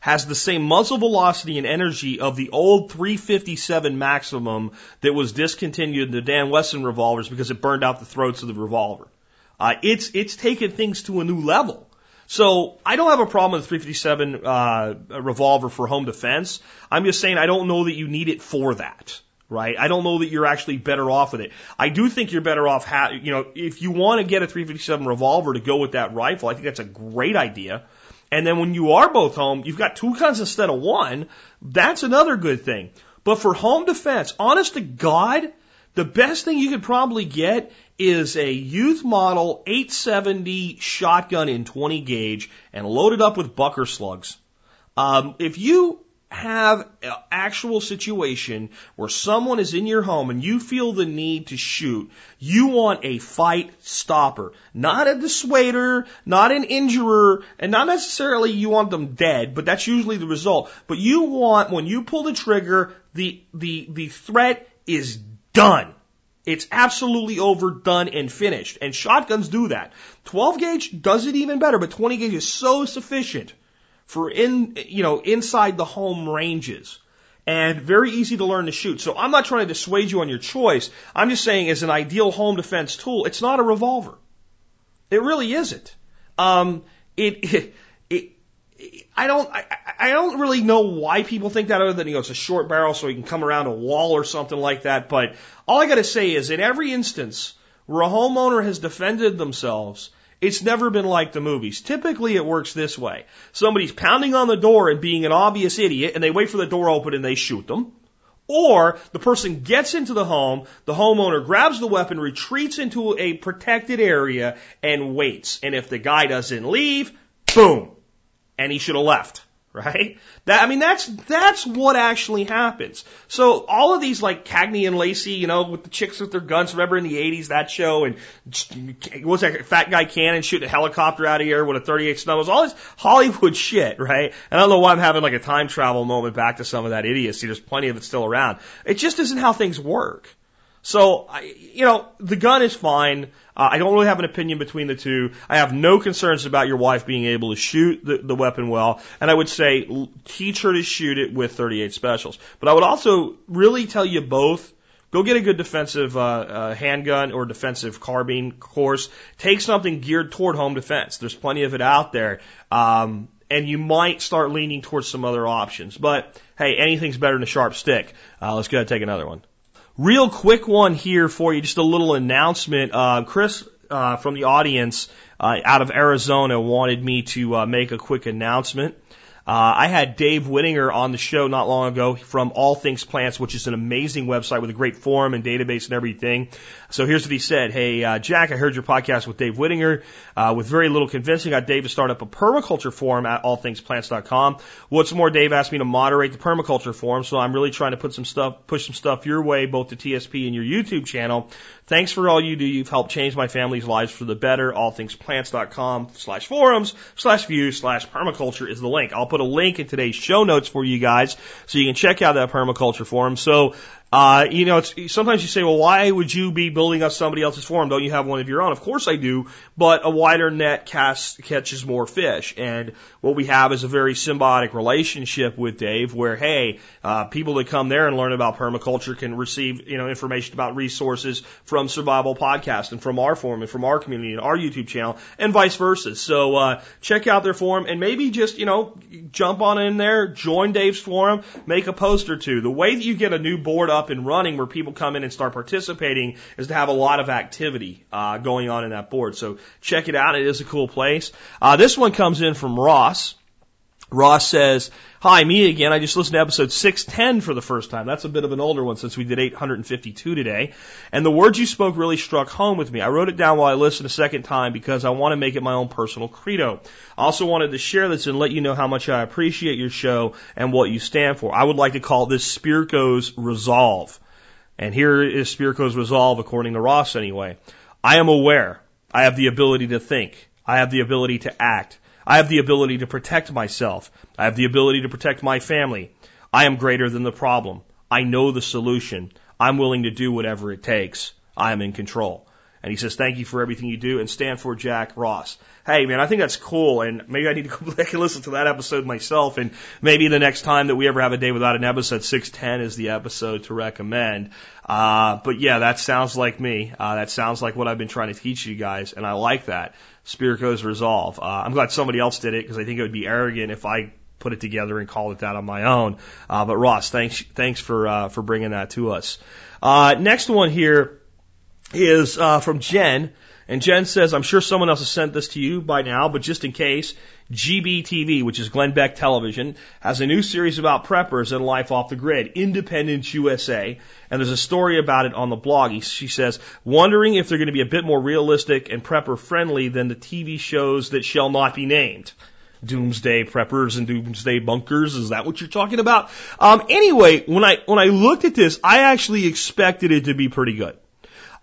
has the same muzzle velocity and energy of the old 357 Maximum that was discontinued in the Dan Wesson revolvers because it burned out the throats of the revolver. Uh, it's it's taken things to a new level. So I don't have a problem with 357 uh, revolver for home defense. I'm just saying I don't know that you need it for that. Right? I don't know that you're actually better off with it. I do think you're better off, ha- you know, if you want to get a 357 revolver to go with that rifle, I think that's a great idea. And then when you are both home, you've got two guns instead of one. That's another good thing. But for home defense, honest to God, the best thing you could probably get is a youth model 870 shotgun in 20 gauge and loaded up with Bucker slugs. Um, if you have an actual situation where someone is in your home and you feel the need to shoot, you want a fight stopper, not a dissuader, not an injurer, and not necessarily you want them dead, but that's usually the result. But you want, when you pull the trigger, the, the, the threat is done. It's absolutely over, done, and finished. And shotguns do that. 12 gauge does it even better, but 20 gauge is so sufficient for in, you know, inside the home ranges and very easy to learn to shoot. So I'm not trying to dissuade you on your choice. I'm just saying as an ideal home defense tool, it's not a revolver. It really isn't. Um, it, it, it, I don't, I, I don't really know why people think that other than, you know, it's a short barrel so you can come around a wall or something like that. But all I gotta say is in every instance where a homeowner has defended themselves, it's never been like the movies. Typically it works this way. Somebody's pounding on the door and being an obvious idiot and they wait for the door open and they shoot them. Or the person gets into the home, the homeowner grabs the weapon, retreats into a protected area and waits. And if the guy doesn't leave, boom. And he should have left right? That, I mean, that's, that's what actually happens. So all of these like Cagney and Lacey, you know, with the chicks with their guns, remember in the 80s, that show, and what's that fat guy cannon shooting a helicopter out of here with a 38 Snubbies, all this Hollywood shit, right? And I don't know why I'm having like a time travel moment back to some of that idiocy. There's plenty of it still around. It just isn't how things work. So, I, you know, the gun is fine. Uh, I don't really have an opinion between the two. I have no concerns about your wife being able to shoot the, the weapon well. And I would say teach her to shoot it with 38 specials. But I would also really tell you both Go get a good defensive uh, uh, handgun or defensive carbine course. Take something geared toward home defense. There's plenty of it out there. Um, and you might start leaning towards some other options. But hey, anything's better than a sharp stick. Uh, let's go ahead and take another one. Real quick one here for you, just a little announcement. Uh, Chris uh, from the audience uh, out of Arizona wanted me to uh, make a quick announcement. Uh, I had Dave Whitinger on the show not long ago from All Things Plants, which is an amazing website with a great forum and database and everything. So here's what he said. Hey, uh, Jack, I heard your podcast with Dave Whitinger. Uh, with very little convincing, I got Dave to start up a permaculture forum at allthingsplants.com. What's more, Dave asked me to moderate the permaculture forum, so I'm really trying to put some stuff, push some stuff your way, both to TSP and your YouTube channel. Thanks for all you do. You've helped change my family's lives for the better. Allthingsplants.com slash forums slash views slash permaculture is the link. I'll put a link in today's show notes for you guys so you can check out that permaculture forum. So uh, you know, it's, sometimes you say, well, why would you be building up somebody else's forum? Don't you have one of your own? Of course I do, but a wider net casts, catches more fish. And what we have is a very symbiotic relationship with Dave where, hey, uh, people that come there and learn about permaculture can receive, you know, information about resources from Survival Podcast and from our forum and from our community and our YouTube channel and vice versa. So, uh, check out their forum and maybe just, you know, jump on in there, join Dave's forum, make a post or two. The way that you get a new board up and running where people come in and start participating is to have a lot of activity uh, going on in that board. So check it out. It is a cool place. Uh, this one comes in from Ross. Ross says, Hi, me again. I just listened to episode 610 for the first time. That's a bit of an older one since we did 852 today. And the words you spoke really struck home with me. I wrote it down while I listened a second time because I want to make it my own personal credo. I also wanted to share this and let you know how much I appreciate your show and what you stand for. I would like to call this Spirko's Resolve. And here is Spirko's Resolve according to Ross anyway. I am aware. I have the ability to think. I have the ability to act. I have the ability to protect myself. I have the ability to protect my family. I am greater than the problem. I know the solution. I'm willing to do whatever it takes. I am in control. And he says, thank you for everything you do and stand for Jack Ross. Hey man, I think that's cool and maybe I need to go back and listen to that episode myself and maybe the next time that we ever have a day without an episode, 610 is the episode to recommend. Uh, but yeah, that sounds like me. Uh, that sounds like what I've been trying to teach you guys and I like that. Spirko's Resolve. Uh, I'm glad somebody else did it because I think it would be arrogant if I put it together and called it that on my own. Uh, but Ross, thanks thanks for uh, for bringing that to us. Uh, next one here is uh, from Jen, and Jen says, "I'm sure someone else has sent this to you by now, but just in case." GBTV, which is Glenn Beck Television, has a new series about preppers and life off the grid, Independence USA, and there's a story about it on the blog. She says, wondering if they're going to be a bit more realistic and prepper friendly than the TV shows that shall not be named. Doomsday preppers and doomsday bunkers. Is that what you're talking about? Um, anyway, when I when I looked at this, I actually expected it to be pretty good.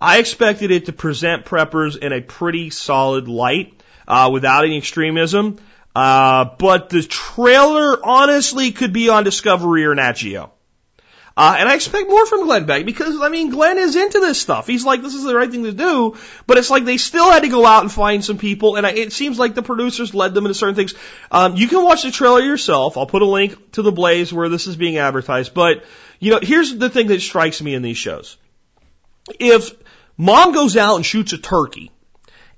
I expected it to present preppers in a pretty solid light, uh, without any extremism. Uh, but the trailer honestly could be on Discovery or Nat Geo. Uh, and I expect more from Glenn Beck because, I mean, Glenn is into this stuff. He's like, this is the right thing to do, but it's like they still had to go out and find some people, and I, it seems like the producers led them into certain things. Um, you can watch the trailer yourself. I'll put a link to the Blaze where this is being advertised, but, you know, here's the thing that strikes me in these shows. If mom goes out and shoots a turkey,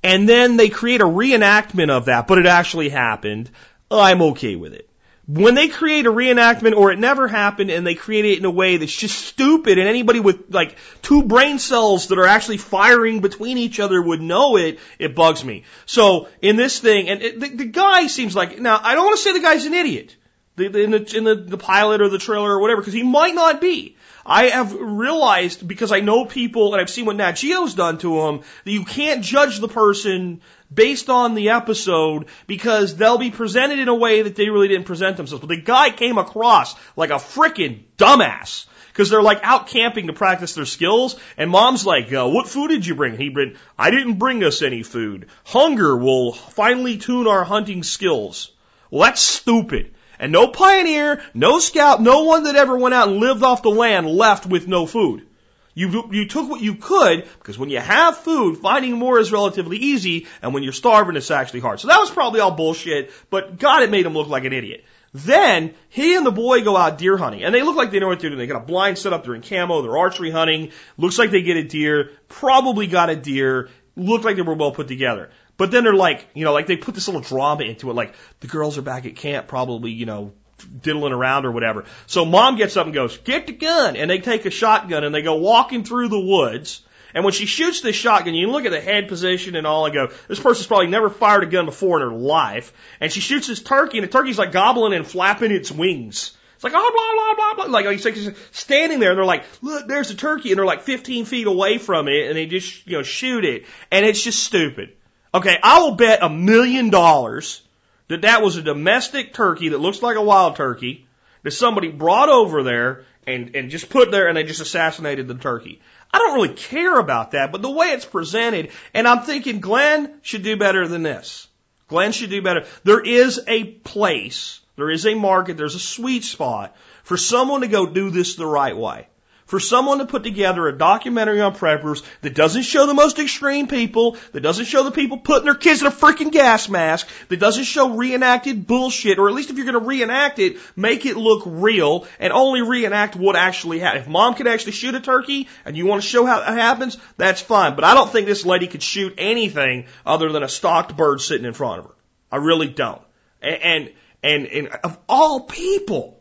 and then they create a reenactment of that, but it actually happened, I'm okay with it. When they create a reenactment or it never happened and they create it in a way that's just stupid and anybody with like two brain cells that are actually firing between each other would know it, it bugs me. So in this thing, and it, the, the guy seems like, now I don't want to say the guy's an idiot. The, in the, in the, the pilot or the trailer or whatever, because he might not be. I have realized because I know people and I've seen what Nat Geo's done to them that you can't judge the person based on the episode because they'll be presented in a way that they really didn't present themselves. But the guy came across like a freaking dumbass because they're like out camping to practice their skills. And mom's like, uh, "What food did you bring?" He bring, "I didn't bring us any food. Hunger will finally tune our hunting skills." Well, that's stupid. And no pioneer, no scout, no one that ever went out and lived off the land left with no food. You, you took what you could, because when you have food, finding more is relatively easy, and when you're starving, it's actually hard. So that was probably all bullshit, but God, it made him look like an idiot. Then, he and the boy go out deer hunting, and they look like they know what they're doing. They got a blind set up, they're in camo, they're archery hunting, looks like they get a deer, probably got a deer, looked like they were well put together. But then they're like, you know, like they put this little drama into it, like the girls are back at camp, probably, you know, diddling around or whatever. So mom gets up and goes, get the gun. And they take a shotgun and they go walking through the woods. And when she shoots this shotgun, you look at the head position and all and go, this person's probably never fired a gun before in her life. And she shoots this turkey and the turkey's like gobbling and flapping its wings. It's like, oh, blah, blah, blah, blah. Like, like standing there and they're like, look, there's a turkey. And they're like 15 feet away from it and they just, you know, shoot it. And it's just stupid. Okay, I will bet a million dollars that that was a domestic turkey that looks like a wild turkey that somebody brought over there and, and just put there and they just assassinated the turkey. I don't really care about that, but the way it's presented, and I'm thinking Glenn should do better than this. Glenn should do better. There is a place, there is a market, there's a sweet spot for someone to go do this the right way for someone to put together a documentary on preppers that doesn't show the most extreme people, that doesn't show the people putting their kids in a freaking gas mask, that doesn't show reenacted bullshit, or at least if you're going to reenact it, make it look real and only reenact what actually happened. If mom could actually shoot a turkey and you want to show how it happens, that's fine. But I don't think this lady could shoot anything other than a stalked bird sitting in front of her. I really don't. And, and, and, and of all people,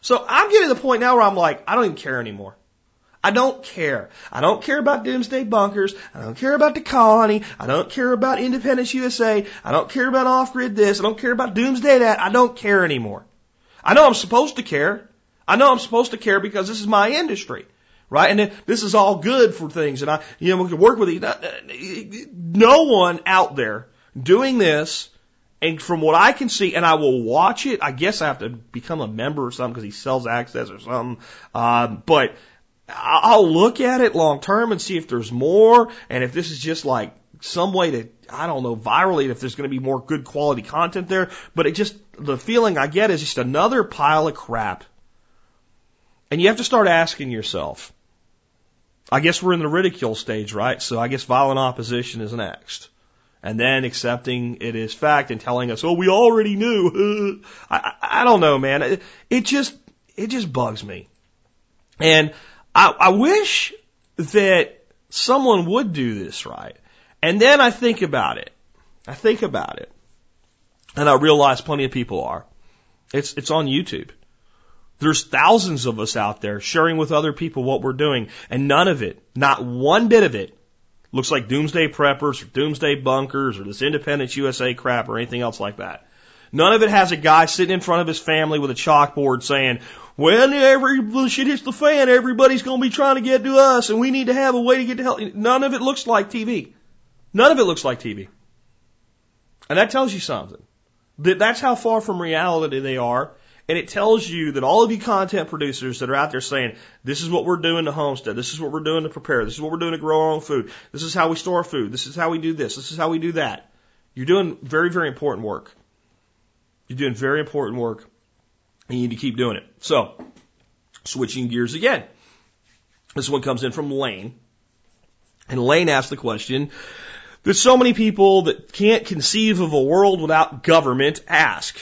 so I'm getting to the point now where I'm like, I don't even care anymore. I don't care. I don't care about doomsday bunkers. I don't care about the colony. I don't care about Independence USA. I don't care about off grid this. I don't care about doomsday that. I don't care anymore. I know I'm supposed to care. I know I'm supposed to care because this is my industry. Right? And this is all good for things. And I, you know, we can work with it. Uh, no one out there doing this and from what I can see, and I will watch it, I guess I have to become a member or something because he sells access or something. Uh, but I'll look at it long term and see if there's more and if this is just like some way to, I don't know, virally, if there's going to be more good quality content there. But it just, the feeling I get is just another pile of crap. And you have to start asking yourself, I guess we're in the ridicule stage, right? So I guess violent opposition is next. And then accepting it as fact and telling us, oh, we already knew. I, I don't know, man. It, it just, it just bugs me. And I, I wish that someone would do this right. And then I think about it. I think about it. And I realize plenty of people are. It's, it's on YouTube. There's thousands of us out there sharing with other people what we're doing, and none of it, not one bit of it, looks like doomsday preppers or doomsday bunkers or this Independence USA crap or anything else like that. None of it has a guy sitting in front of his family with a chalkboard saying, when every shit hits the fan, everybody's going to be trying to get to us and we need to have a way to get to help. None of it looks like TV. None of it looks like TV. And that tells you something. That that's how far from reality they are. And it tells you that all of you content producers that are out there saying, this is what we're doing to homestead, this is what we're doing to prepare, this is what we're doing to grow our own food, this is how we store food, this is how we do this, this is how we do that. You're doing very, very important work. You're doing very important work, and you need to keep doing it. So, switching gears again. This one comes in from Lane. And Lane asked the question that so many people that can't conceive of a world without government ask.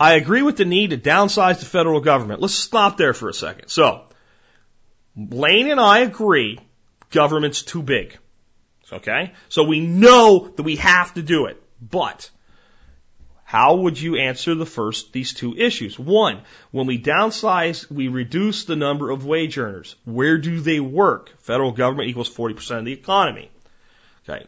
I agree with the need to downsize the federal government. Let's stop there for a second. So, Lane and I agree government's too big. Okay? So we know that we have to do it. But how would you answer the first, these two issues? One, when we downsize, we reduce the number of wage earners. Where do they work? Federal government equals 40% of the economy. Okay.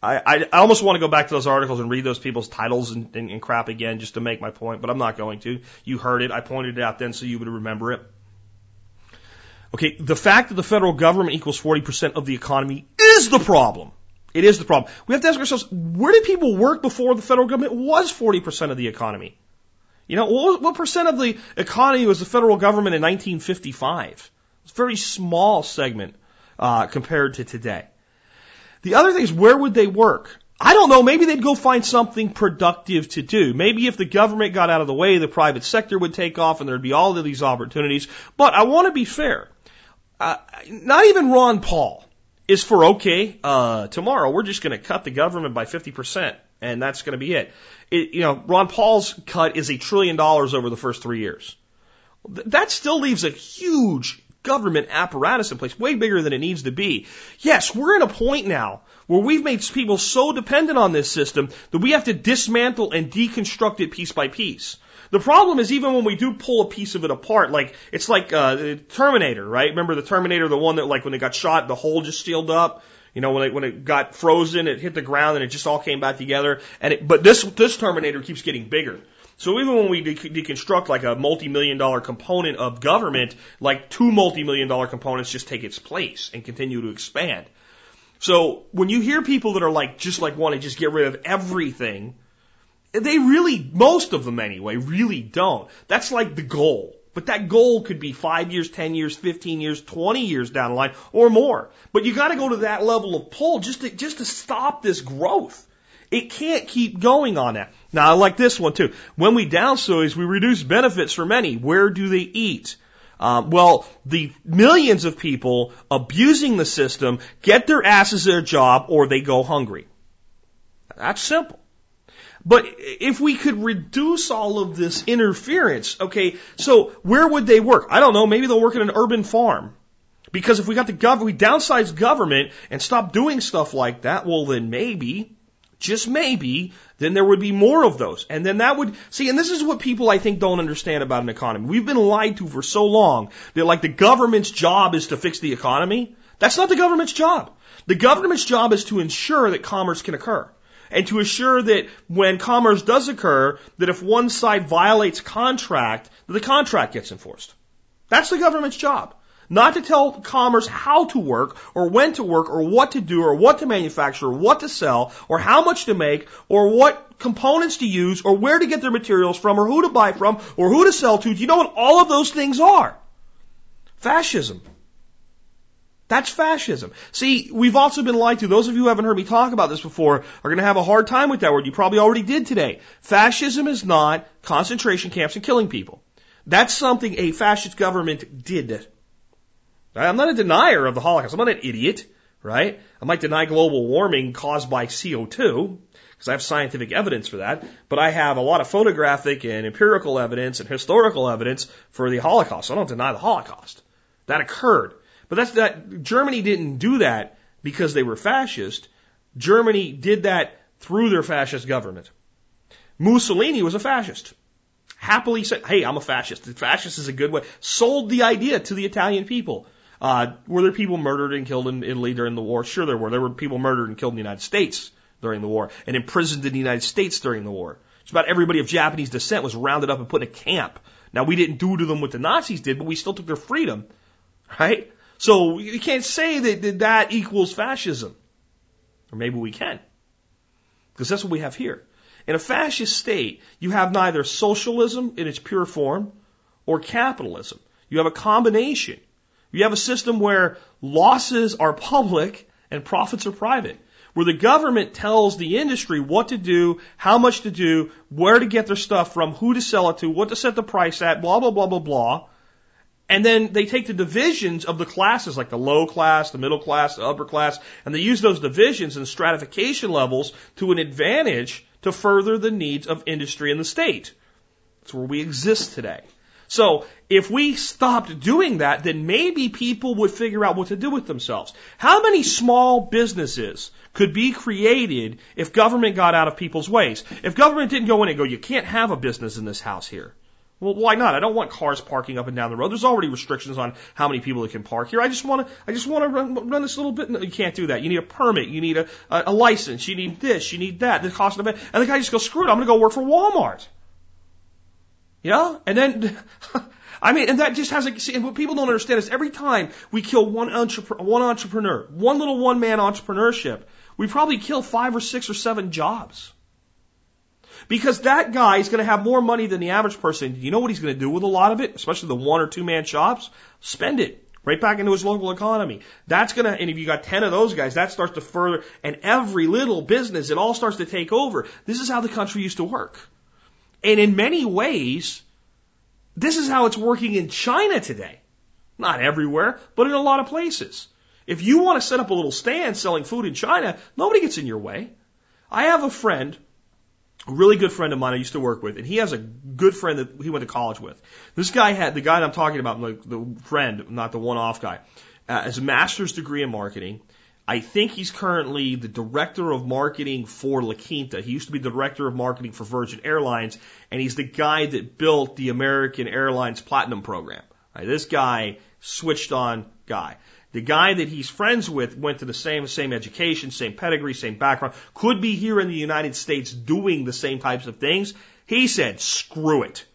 I, I, almost want to go back to those articles and read those people's titles and, and, and crap again just to make my point, but I'm not going to. You heard it. I pointed it out then so you would remember it. Okay, the fact that the federal government equals 40% of the economy is the problem. It is the problem. We have to ask ourselves, where did people work before the federal government was 40% of the economy? You know, what, what percent of the economy was the federal government in 1955? It's a very small segment uh, compared to today. The other thing is, where would they work? I don't know. Maybe they'd go find something productive to do. Maybe if the government got out of the way, the private sector would take off and there'd be all of these opportunities. But I want to be fair. Uh, not even Ron Paul is for okay, uh, tomorrow we're just going to cut the government by 50% and that's going to be it. it. You know, Ron Paul's cut is a trillion dollars over the first three years. That still leaves a huge government apparatus in place, way bigger than it needs to be. Yes, we're at a point now where we've made people so dependent on this system that we have to dismantle and deconstruct it piece by piece. The problem is even when we do pull a piece of it apart, like it's like uh, Terminator, right? Remember the Terminator, the one that like when they got shot, the hole just sealed up. You know, when it when it got frozen, it hit the ground and it just all came back together. And it, but this this Terminator keeps getting bigger. So even when we de- deconstruct like a multi-million dollar component of government, like two multi-million dollar components just take its place and continue to expand. So when you hear people that are like just like want to just get rid of everything, they really, most of them anyway, really don't. That's like the goal. But that goal could be five years, 10 years, 15 years, 20 years down the line or more. But you gotta go to that level of pull just to, just to stop this growth. It can't keep going on that. Now I like this one too. When we downsize, we reduce benefits for many. Where do they eat? Um, well, the millions of people abusing the system get their asses a job or they go hungry. That's simple. But if we could reduce all of this interference, okay, so where would they work? I don't know, maybe they'll work in an urban farm. Because if we got the government, we downsize government and stop doing stuff like that, well then maybe just maybe, then there would be more of those. And then that would, see, and this is what people I think don't understand about an economy. We've been lied to for so long that like the government's job is to fix the economy. That's not the government's job. The government's job is to ensure that commerce can occur. And to assure that when commerce does occur, that if one side violates contract, that the contract gets enforced. That's the government's job. Not to tell commerce how to work or when to work or what to do or what to manufacture or what to sell or how much to make or what components to use or where to get their materials from or who to buy from or who to sell to. Do you know what all of those things are? Fascism. That's fascism. See, we've also been lied to. Those of you who haven't heard me talk about this before are going to have a hard time with that word. You probably already did today. Fascism is not concentration camps and killing people. That's something a fascist government did. I'm not a denier of the Holocaust. I'm not an idiot, right? I might deny global warming caused by CO2 because I have scientific evidence for that, but I have a lot of photographic and empirical evidence and historical evidence for the Holocaust. So I don't deny the Holocaust. That occurred. But that's that Germany didn't do that because they were fascist. Germany did that through their fascist government. Mussolini was a fascist. Happily said, hey, I'm a fascist. The Fascist is a good way. Sold the idea to the Italian people. Uh, were there people murdered and killed in Italy during the war? Sure there were. There were people murdered and killed in the United States during the war and imprisoned in the United States during the war. Just about everybody of Japanese descent was rounded up and put in a camp. Now we didn't do to them what the Nazis did, but we still took their freedom. Right? So you can't say that that, that equals fascism. Or maybe we can. Because that's what we have here. In a fascist state, you have neither socialism in its pure form or capitalism. You have a combination. You have a system where losses are public and profits are private. Where the government tells the industry what to do, how much to do, where to get their stuff from, who to sell it to, what to set the price at, blah, blah, blah, blah, blah. And then they take the divisions of the classes, like the low class, the middle class, the upper class, and they use those divisions and stratification levels to an advantage to further the needs of industry and the state. That's where we exist today. So if we stopped doing that, then maybe people would figure out what to do with themselves. How many small businesses could be created if government got out of people's ways? If government didn't go in and go, you can't have a business in this house here. Well, why not? I don't want cars parking up and down the road. There's already restrictions on how many people that can park here. I just want to, I just want to run, run this little bit. No, you can't do that. You need a permit. You need a, a, a license. You need this. You need that. The cost of it. And the guy just goes, screw it. I'm going to go work for Walmart. Yeah? And then, I mean, and that just has a, see, and what people don't understand is every time we kill one, entrepreneur, one entrepreneur, one little one man entrepreneurship, we probably kill five or six or seven jobs. Because that guy is going to have more money than the average person. You know what he's going to do with a lot of it, especially the one or two man shops? Spend it right back into his local economy. That's going to, and if you got 10 of those guys, that starts to further, and every little business, it all starts to take over. This is how the country used to work. And in many ways, this is how it's working in China today. Not everywhere, but in a lot of places. If you want to set up a little stand selling food in China, nobody gets in your way. I have a friend a really good friend of mine I used to work with, and he has a good friend that he went to college with. This guy had the guy I'm talking about, like the friend, not the one-off guy, uh, has a master's degree in marketing. I think he's currently the director of marketing for La Quinta. He used to be the director of marketing for Virgin Airlines, and he's the guy that built the American Airlines Platinum program. Right, this guy switched on guy. The guy that he's friends with went to the same same education, same pedigree, same background, could be here in the United States doing the same types of things. He said, "Screw it,"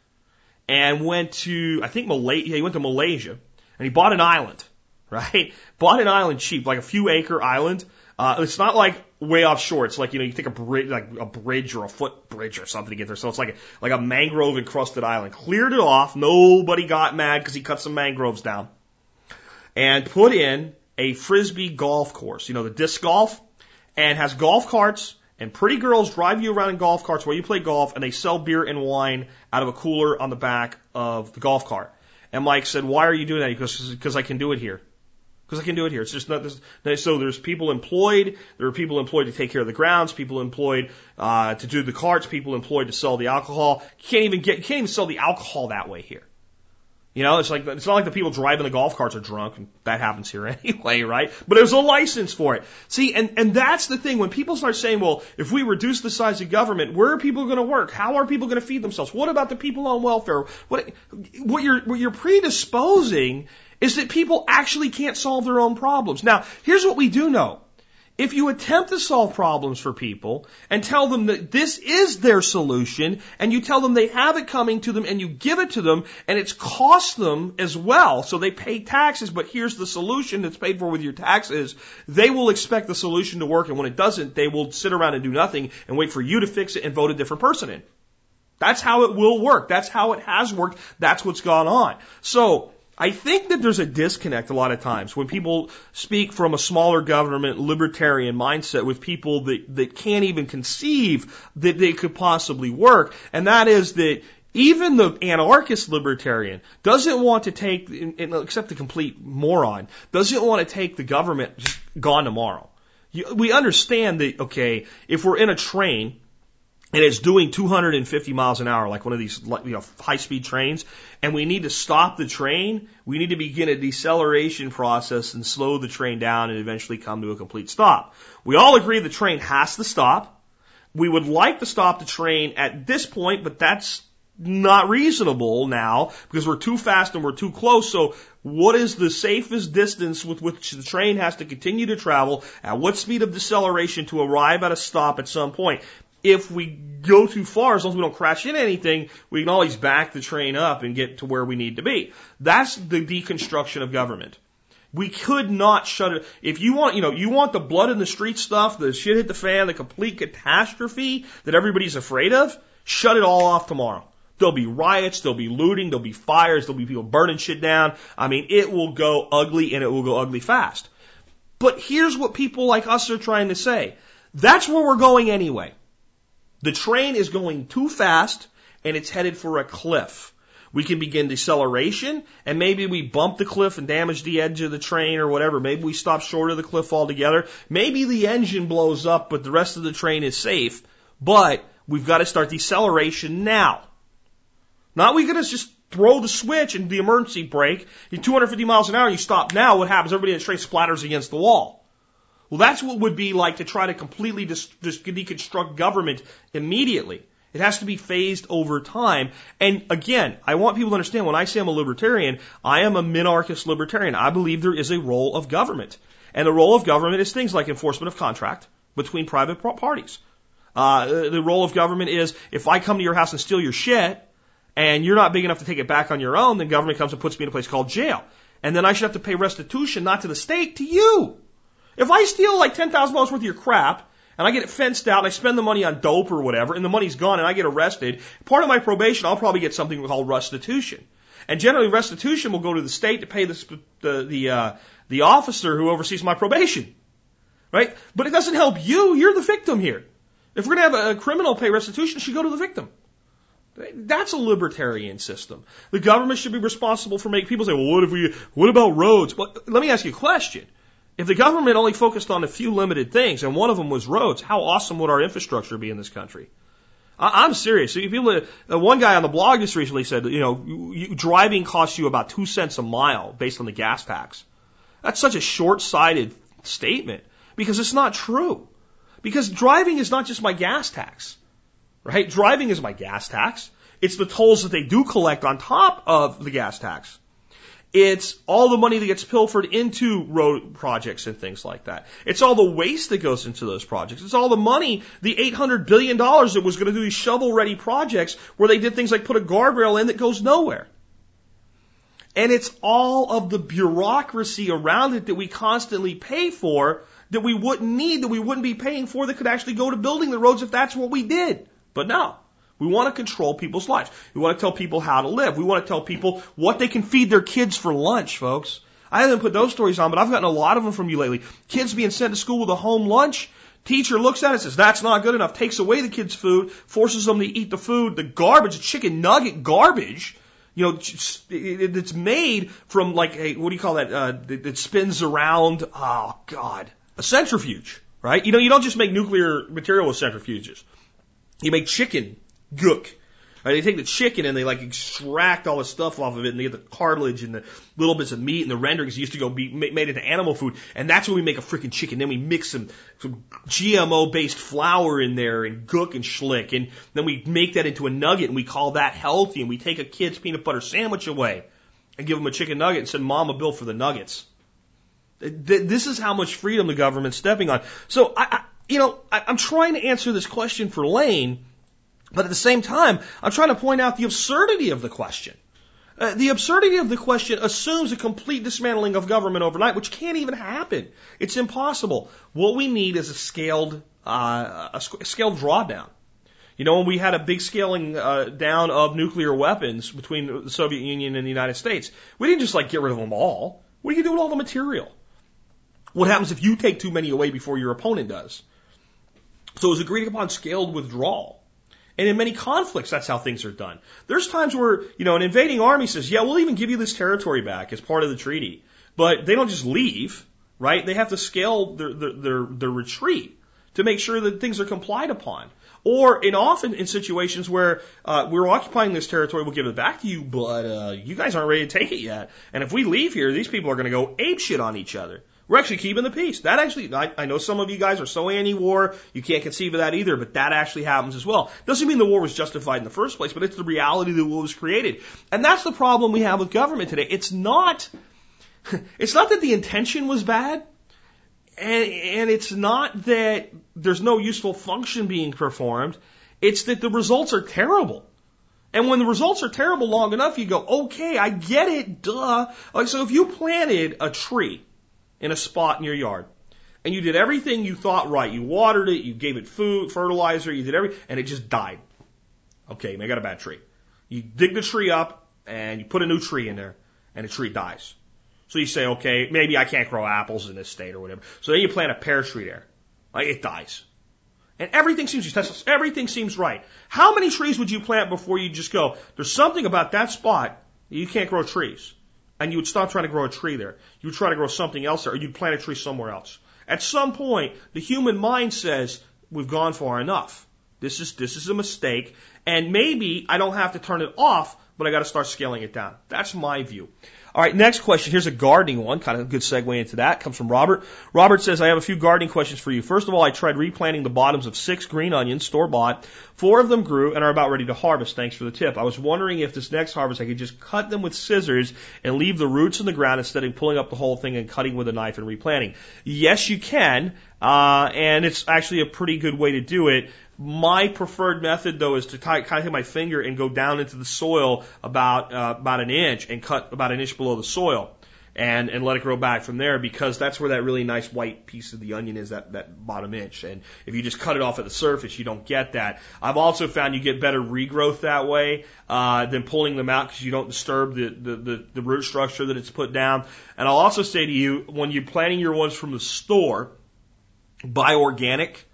and went to I think Malaysia. He went to Malaysia and he bought an island. Right, bought an island cheap, like a few acre island. Uh, it's not like way offshore. It's like you know you take a bridge, like a bridge or a foot bridge or something to get there. So it's like a, like a mangrove encrusted island. Cleared it off. Nobody got mad because he cut some mangroves down and put in a frisbee golf course, you know, the disc golf, and has golf carts and pretty girls drive you around in golf carts while you play golf and they sell beer and wine out of a cooler on the back of the golf cart. And Mike said, why are you doing that? He goes, because I can do it here. Because I can do it here. It's just not this. So there's people employed. There are people employed to take care of the grounds. People employed uh, to do the carts. People employed to sell the alcohol. Can't even get. Can't even sell the alcohol that way here. You know, it's like it's not like the people driving the golf carts are drunk, and that happens here anyway, right? But there's a license for it. See, and and that's the thing when people start saying, well, if we reduce the size of government, where are people going to work? How are people going to feed themselves? What about the people on welfare? What what you're what you're predisposing is that people actually can't solve their own problems. Now, here's what we do know. If you attempt to solve problems for people and tell them that this is their solution and you tell them they have it coming to them and you give it to them and it's cost them as well, so they pay taxes, but here's the solution that's paid for with your taxes, they will expect the solution to work and when it doesn't, they will sit around and do nothing and wait for you to fix it and vote a different person in. That's how it will work. That's how it has worked. That's what's gone on. So, I think that there's a disconnect a lot of times when people speak from a smaller government libertarian mindset with people that, that can't even conceive that they could possibly work. And that is that even the anarchist libertarian doesn't want to take, except the complete moron, doesn't want to take the government gone tomorrow. We understand that, okay, if we're in a train and it's doing 250 miles an hour, like one of these you know, high speed trains, and we need to stop the train, we need to begin a deceleration process and slow the train down and eventually come to a complete stop. We all agree the train has to stop. We would like to stop the train at this point, but that's not reasonable now because we're too fast and we're too close. So what is the safest distance with which the train has to continue to travel? At what speed of deceleration to arrive at a stop at some point? If we go too far, as long as we don't crash into anything, we can always back the train up and get to where we need to be. That's the deconstruction of government. We could not shut it. If you want, you know, you want the blood in the street stuff, the shit hit the fan, the complete catastrophe that everybody's afraid of, shut it all off tomorrow. There'll be riots, there'll be looting, there'll be fires, there'll be people burning shit down. I mean, it will go ugly and it will go ugly fast. But here's what people like us are trying to say. That's where we're going anyway. The train is going too fast and it's headed for a cliff. We can begin deceleration and maybe we bump the cliff and damage the edge of the train or whatever. Maybe we stop short of the cliff altogether. Maybe the engine blows up, but the rest of the train is safe. But we've got to start deceleration now. Not we're going to just throw the switch and the emergency brake. You're 250 miles an hour you stop now. What happens? Everybody in the train splatters against the wall. Well, that's what would be like to try to completely dis- dis- deconstruct government immediately. It has to be phased over time. And again, I want people to understand when I say I'm a libertarian, I am a minarchist libertarian. I believe there is a role of government. And the role of government is things like enforcement of contract between private parties. Uh, the role of government is if I come to your house and steal your shit and you're not big enough to take it back on your own, then government comes and puts me in a place called jail. And then I should have to pay restitution not to the state, to you. If I steal like $10,000 worth of your crap, and I get it fenced out, and I spend the money on dope or whatever, and the money's gone, and I get arrested, part of my probation, I'll probably get something called restitution. And generally, restitution will go to the state to pay the the the, uh, the officer who oversees my probation, right? But it doesn't help you. You're the victim here. If we're going to have a criminal pay restitution, it should go to the victim. That's a libertarian system. The government should be responsible for making people say, well, what if we, what about roads? Well, let me ask you a question. If the government only focused on a few limited things, and one of them was roads, how awesome would our infrastructure be in this country? I, I'm serious. Uh, one guy on the blog just recently said, you know, you, driving costs you about two cents a mile based on the gas tax. That's such a short-sighted statement because it's not true. Because driving is not just my gas tax, right? Driving is my gas tax. It's the tolls that they do collect on top of the gas tax. It's all the money that gets pilfered into road projects and things like that. It's all the waste that goes into those projects. It's all the money, the $800 billion that was going to do these shovel ready projects where they did things like put a guardrail in that goes nowhere. And it's all of the bureaucracy around it that we constantly pay for that we wouldn't need, that we wouldn't be paying for that could actually go to building the roads if that's what we did. But no. We want to control people's lives. We want to tell people how to live. We want to tell people what they can feed their kids for lunch, folks. I haven't put those stories on, but I've gotten a lot of them from you lately. Kids being sent to school with a home lunch. Teacher looks at it, and says, that's not good enough, takes away the kids' food, forces them to eat the food, the garbage, chicken nugget garbage, you know, it's made from like a, what do you call that, uh, that spins around, oh God, a centrifuge, right? You know, you don't just make nuclear material with centrifuges. You make chicken gook Right? They take the chicken and they like extract all the stuff off of it and they get the cartilage and the little bits of meat and the renderings used to go be made into animal food. And that's when we make a freaking chicken. Then we mix some, some GMO based flour in there and gook and schlick. And then we make that into a nugget and we call that healthy. And we take a kid's peanut butter sandwich away and give them a chicken nugget and send mom a bill for the nuggets. This is how much freedom the government's stepping on. So I, I you know, I, I'm trying to answer this question for Lane, but at the same time, I'm trying to point out the absurdity of the question. Uh, the absurdity of the question assumes a complete dismantling of government overnight, which can't even happen. It's impossible. What we need is a scaled, uh, a scaled drawdown. You know, when we had a big scaling uh, down of nuclear weapons between the Soviet Union and the United States, we didn't just like get rid of them all. What do you do with all the material? What happens if you take too many away before your opponent does? So it was agreed upon scaled withdrawal. And in many conflicts, that's how things are done. There's times where, you know, an invading army says, yeah, we'll even give you this territory back as part of the treaty. But they don't just leave, right? They have to scale their, their, their, their retreat to make sure that things are complied upon. Or in often in situations where uh, we're occupying this territory, we'll give it back to you, but uh, you guys aren't ready to take it yet. And if we leave here, these people are going to go ape shit on each other. We're actually keeping the peace. That actually, I, I know some of you guys are so anti-war, you can't conceive of that either, but that actually happens as well. Doesn't mean the war was justified in the first place, but it's the reality that war was created. And that's the problem we have with government today. It's not, it's not that the intention was bad, and, and it's not that there's no useful function being performed. It's that the results are terrible. And when the results are terrible long enough, you go, okay, I get it, duh. Like, so if you planted a tree, in a spot in your yard. And you did everything you thought right. You watered it, you gave it food, fertilizer, you did everything, and it just died. Okay, I got a bad tree. You dig the tree up and you put a new tree in there and the tree dies. So you say, okay, maybe I can't grow apples in this state or whatever. So then you plant a pear tree there. Like it dies. And everything seems everything seems right. How many trees would you plant before you just go, there's something about that spot you can't grow trees? And you would stop trying to grow a tree there. You would try to grow something else there, or you'd plant a tree somewhere else. At some point, the human mind says, we've gone far enough. This is, this is a mistake, and maybe I don't have to turn it off, but I got to start scaling it down. That's my view. All right, next question. Here's a gardening one, kind of a good segue into that. Comes from Robert. Robert says, I have a few gardening questions for you. First of all, I tried replanting the bottoms of six green onions, store bought. Four of them grew and are about ready to harvest. Thanks for the tip. I was wondering if this next harvest I could just cut them with scissors and leave the roots in the ground instead of pulling up the whole thing and cutting with a knife and replanting. Yes, you can. Uh, and it's actually a pretty good way to do it. My preferred method, though, is to kind of take my finger and go down into the soil about uh, about an inch and cut about an inch below the soil, and and let it grow back from there because that's where that really nice white piece of the onion is that that bottom inch. And if you just cut it off at the surface, you don't get that. I've also found you get better regrowth that way uh, than pulling them out because you don't disturb the, the the the root structure that it's put down. And I'll also say to you when you're planting your ones from the store, buy organic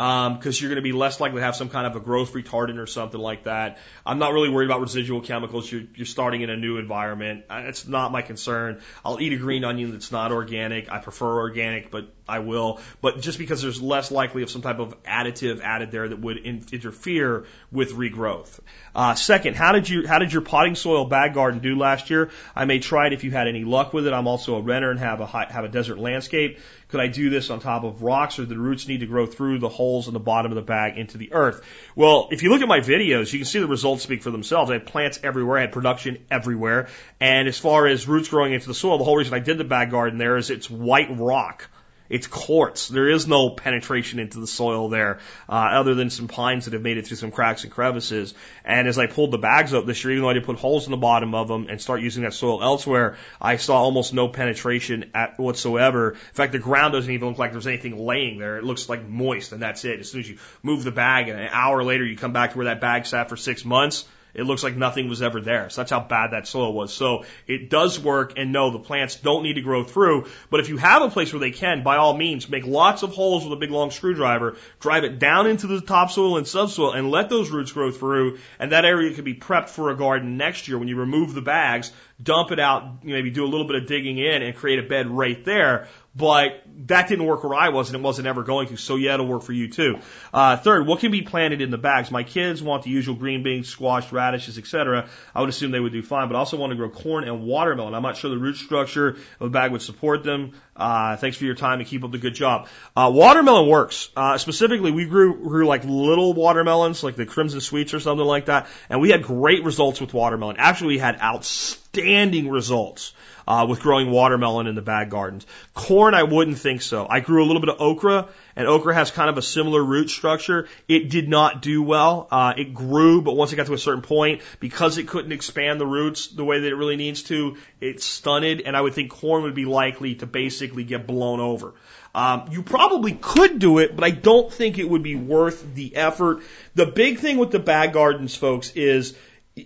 because um, you're going to be less likely to have some kind of a growth retardant or something like that. I'm not really worried about residual chemicals. You're, you're starting in a new environment. It's not my concern. I'll eat a green onion that's not organic. I prefer organic, but I will. But just because there's less likely of some type of additive added there that would in, interfere with regrowth. Uh, second, how did you how did your potting soil bag garden do last year? I may try it if you had any luck with it. I'm also a renter and have a high, have a desert landscape. Could I do this on top of rocks or the roots need to grow through the holes in the bottom of the bag into the earth? Well, if you look at my videos, you can see the results speak for themselves. I had plants everywhere. I had production everywhere. And as far as roots growing into the soil, the whole reason I did the bag garden there is it's white rock. It's quartz. There is no penetration into the soil there, uh, other than some pines that have made it through some cracks and crevices. And as I pulled the bags up this year, even though I did put holes in the bottom of them and start using that soil elsewhere, I saw almost no penetration at whatsoever. In fact, the ground doesn't even look like there's anything laying there. It looks like moist, and that's it. As soon as you move the bag, and an hour later you come back to where that bag sat for six months, it looks like nothing was ever there. So that's how bad that soil was. So it does work and no, the plants don't need to grow through. But if you have a place where they can, by all means, make lots of holes with a big long screwdriver, drive it down into the topsoil and subsoil and let those roots grow through. And that area can be prepped for a garden next year when you remove the bags dump it out, maybe do a little bit of digging in and create a bed right there. But that didn't work where I was and it wasn't ever going to. So yeah, it'll work for you too. Uh, third, what can be planted in the bags? My kids want the usual green beans, squash, radishes, etc. I would assume they would do fine, but also want to grow corn and watermelon. I'm not sure the root structure of a bag would support them. Uh, thanks for your time and keep up the good job. Uh, watermelon works. Uh, specifically, we grew, grew like little watermelons, like the crimson sweets or something like that, and we had great results with watermelon. Actually, we had outstanding results uh, with growing watermelon in the bag gardens. Corn, I wouldn't think so. I grew a little bit of okra, and okra has kind of a similar root structure. It did not do well. Uh, it grew, but once it got to a certain point, because it couldn't expand the roots the way that it really needs to, it stunted, and I would think corn would be likely to basically get blown over. Um, you probably could do it, but I don't think it would be worth the effort. The big thing with the bag gardens, folks, is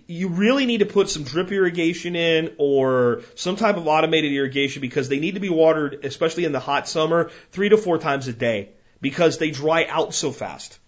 you really need to put some drip irrigation in or some type of automated irrigation because they need to be watered, especially in the hot summer, three to four times a day because they dry out so fast.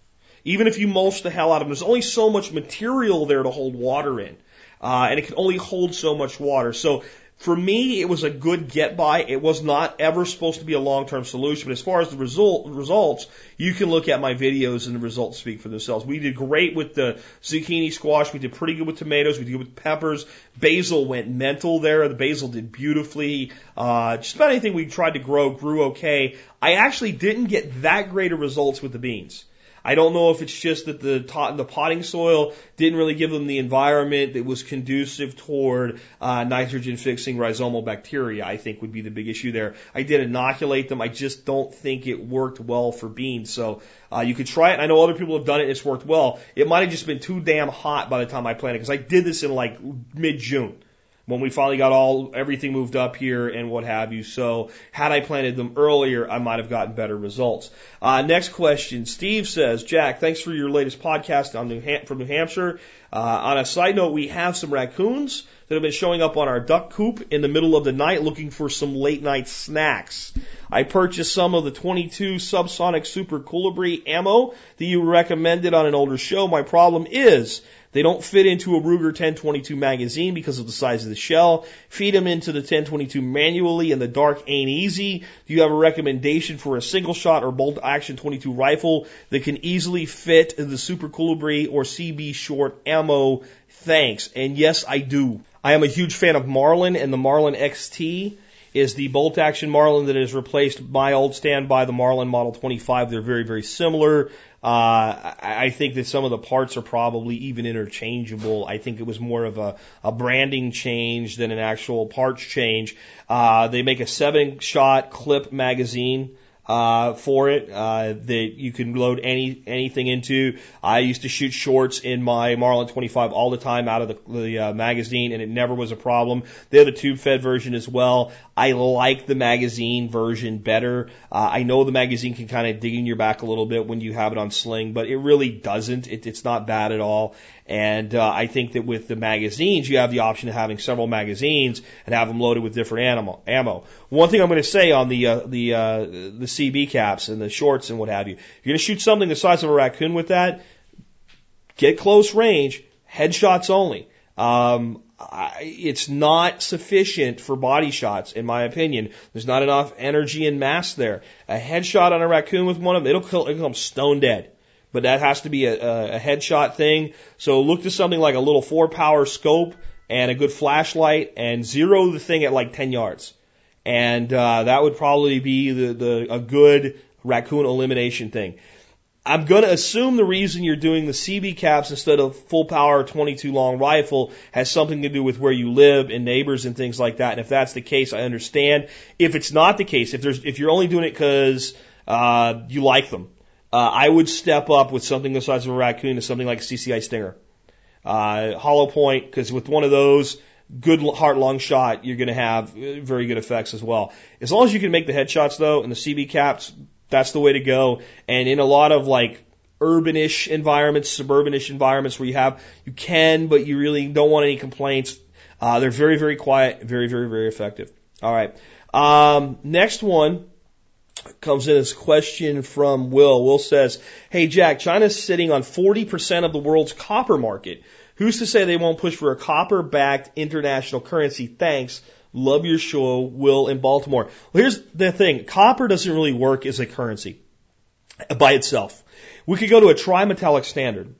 Even if you mulch the hell out of them, there's only so much material there to hold water in. Uh, and it can only hold so much water. So for me, it was a good get by. It was not ever supposed to be a long term solution. But as far as the result, results, you can look at my videos and the results speak for themselves. We did great with the zucchini squash. We did pretty good with tomatoes. We did good with peppers. Basil went mental there. The basil did beautifully. Uh, just about anything we tried to grow grew okay. I actually didn't get that great of results with the beans. I don't know if it's just that the the potting soil didn't really give them the environment that was conducive toward uh, nitrogen fixing rhizomal bacteria. I think would be the big issue there. I did inoculate them. I just don't think it worked well for beans. So uh, you could try it. I know other people have done it. And it's worked well. It might have just been too damn hot by the time I planted because I did this in like mid June when we finally got all everything moved up here and what have you. So had I planted them earlier, I might have gotten better results. Uh, next question. Steve says, Jack, thanks for your latest podcast on New Ham- from New Hampshire. Uh, on a side note, we have some raccoons that have been showing up on our duck coop in the middle of the night looking for some late night snacks. I purchased some of the 22 subsonic super colibri ammo that you recommended on an older show. My problem is they don't fit into a Ruger 1022 magazine because of the size of the shell. Feed them into the 1022 manually and the dark ain't easy. Do you have a recommendation for a single shot or bolt action 22 rifle that can easily fit the Super Colibri or CB short ammo? Thanks. And yes, I do. I am a huge fan of Marlin and the Marlin XT is the bolt action Marlin that has replaced my old standby, the Marlin Model 25. They're very, very similar. Uh, I think that some of the parts are probably even interchangeable. I think it was more of a, a branding change than an actual parts change. Uh, they make a seven shot clip magazine uh, for it uh, that you can load any anything into. I used to shoot shorts in my Marlin 25 all the time out of the, the uh, magazine, and it never was a problem. They have a tube fed version as well. I like the magazine version better. Uh, I know the magazine can kind of dig in your back a little bit when you have it on sling, but it really doesn't. It, it's not bad at all. And uh, I think that with the magazines, you have the option of having several magazines and have them loaded with different animal, ammo. One thing I'm going to say on the uh, the uh, the CB caps and the shorts and what have you, if you're going to shoot something the size of a raccoon with that, get close range, headshots only. Um, I, it's not sufficient for body shots, in my opinion. There's not enough energy and mass there. A headshot on a raccoon with one of them, it'll kill, it'll come stone dead but that has to be a, a headshot thing. So look to something like a little four power scope and a good flashlight and zero the thing at like 10 yards. And uh, that would probably be the, the a good raccoon elimination thing. I'm going to assume the reason you're doing the CB caps instead of full power 22 long rifle has something to do with where you live and neighbors and things like that. And if that's the case, I understand. If it's not the case, if there's if you're only doing it because uh, you like them, uh, I would step up with something the size of a raccoon to something like a CCI Stinger. Uh, hollow point, because with one of those, good heart lung shot, you're going to have uh, very good effects as well. As long as you can make the headshots though, and the CB caps, that's the way to go. And in a lot of like urbanish environments, suburbanish environments where you have, you can, but you really don't want any complaints. Uh, they're very, very quiet, very, very, very effective. All right. Um, next one comes in as question from Will. Will says, Hey Jack, China's sitting on 40% of the world's copper market. Who's to say they won't push for a copper backed international currency? Thanks. Love your show, Will in Baltimore. Well, here's the thing. Copper doesn't really work as a currency by itself. We could go to a trimetallic standard,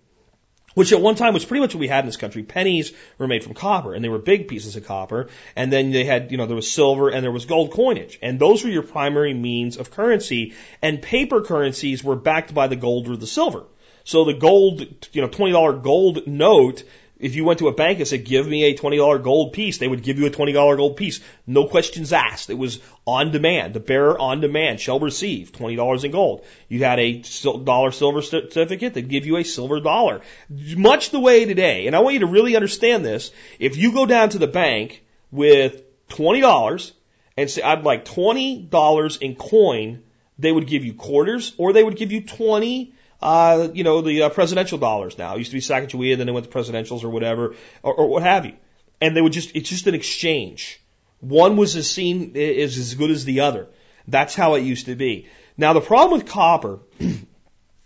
which at one time was pretty much what we had in this country. Pennies were made from copper, and they were big pieces of copper. And then they had, you know, there was silver and there was gold coinage. And those were your primary means of currency. And paper currencies were backed by the gold or the silver. So the gold, you know, $20 gold note if you went to a bank and said, give me a $20 gold piece, they would give you a $20 gold piece. No questions asked. It was on demand. The bearer on demand shall receive $20 in gold. You had a dollar silver certificate, they'd give you a silver dollar. Much the way today, and I want you to really understand this, if you go down to the bank with $20 and say, I'd like $20 in coin, they would give you quarters or they would give you 20 uh, you know, the uh, presidential dollars now. It used to be Sacagawea, then they went to presidentials or whatever, or, or what have you. And they would just, it's just an exchange. One was as seen is as good as the other. That's how it used to be. Now the problem with copper, I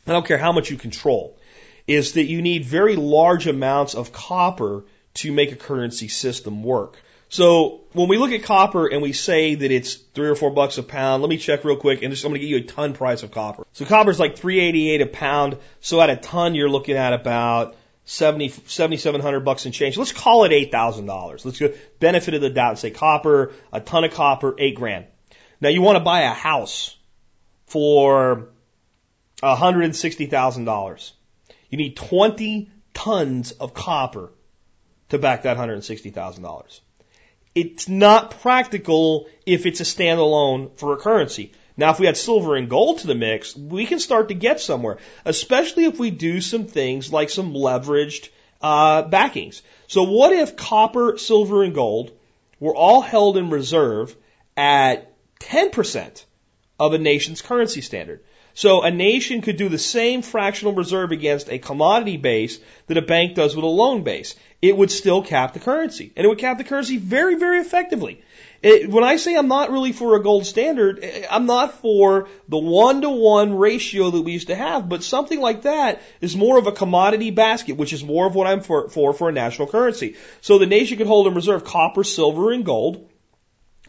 don't care how much you control, is that you need very large amounts of copper to make a currency system work. So when we look at copper and we say that it's three or four bucks a pound, let me check real quick and just, I'm going to give you a ton price of copper. So copper is like 388 a pound. So at a ton, you're looking at about 70, 7,700 bucks in change. Let's call it $8,000. Let's go benefit of the doubt and say copper, a ton of copper, eight grand. Now you want to buy a house for $160,000. You need 20 tons of copper to back that $160,000. It's not practical if it's a standalone for a currency. Now, if we add silver and gold to the mix, we can start to get somewhere, especially if we do some things like some leveraged uh, backings. So, what if copper, silver, and gold were all held in reserve at 10% of a nation's currency standard? So a nation could do the same fractional reserve against a commodity base that a bank does with a loan base. It would still cap the currency. And it would cap the currency very, very effectively. It, when I say I'm not really for a gold standard, eh, I'm not for the one to one ratio that we used to have, but something like that is more of a commodity basket, which is more of what I'm for, for, for a national currency. So the nation could hold in reserve copper, silver, and gold.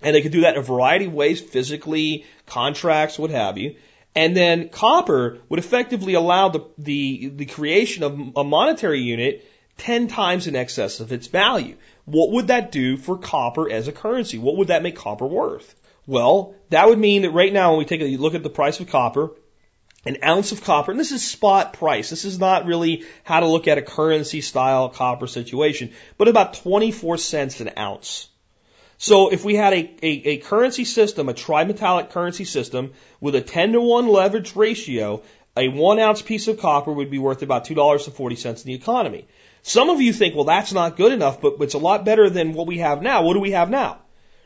And they could do that in a variety of ways, physically, contracts, what have you. And then copper would effectively allow the, the, the creation of a monetary unit 10 times in excess of its value. What would that do for copper as a currency? What would that make copper worth? Well, that would mean that right now when we take a look at the price of copper, an ounce of copper, and this is spot price. This is not really how to look at a currency style copper situation, but about 24 cents an ounce. So if we had a, a, a currency system, a trimetallic currency system with a 10 to 1 leverage ratio, a one ounce piece of copper would be worth about $2.40 in the economy. Some of you think, well, that's not good enough, but it's a lot better than what we have now. What do we have now?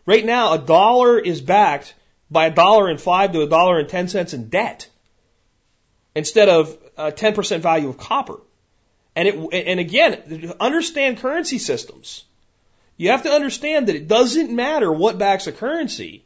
Right now, a dollar is backed by a dollar and five to a dollar and ten cents in debt instead of a 10% value of copper. And it, and again, understand currency systems. You have to understand that it doesn't matter what backs a currency.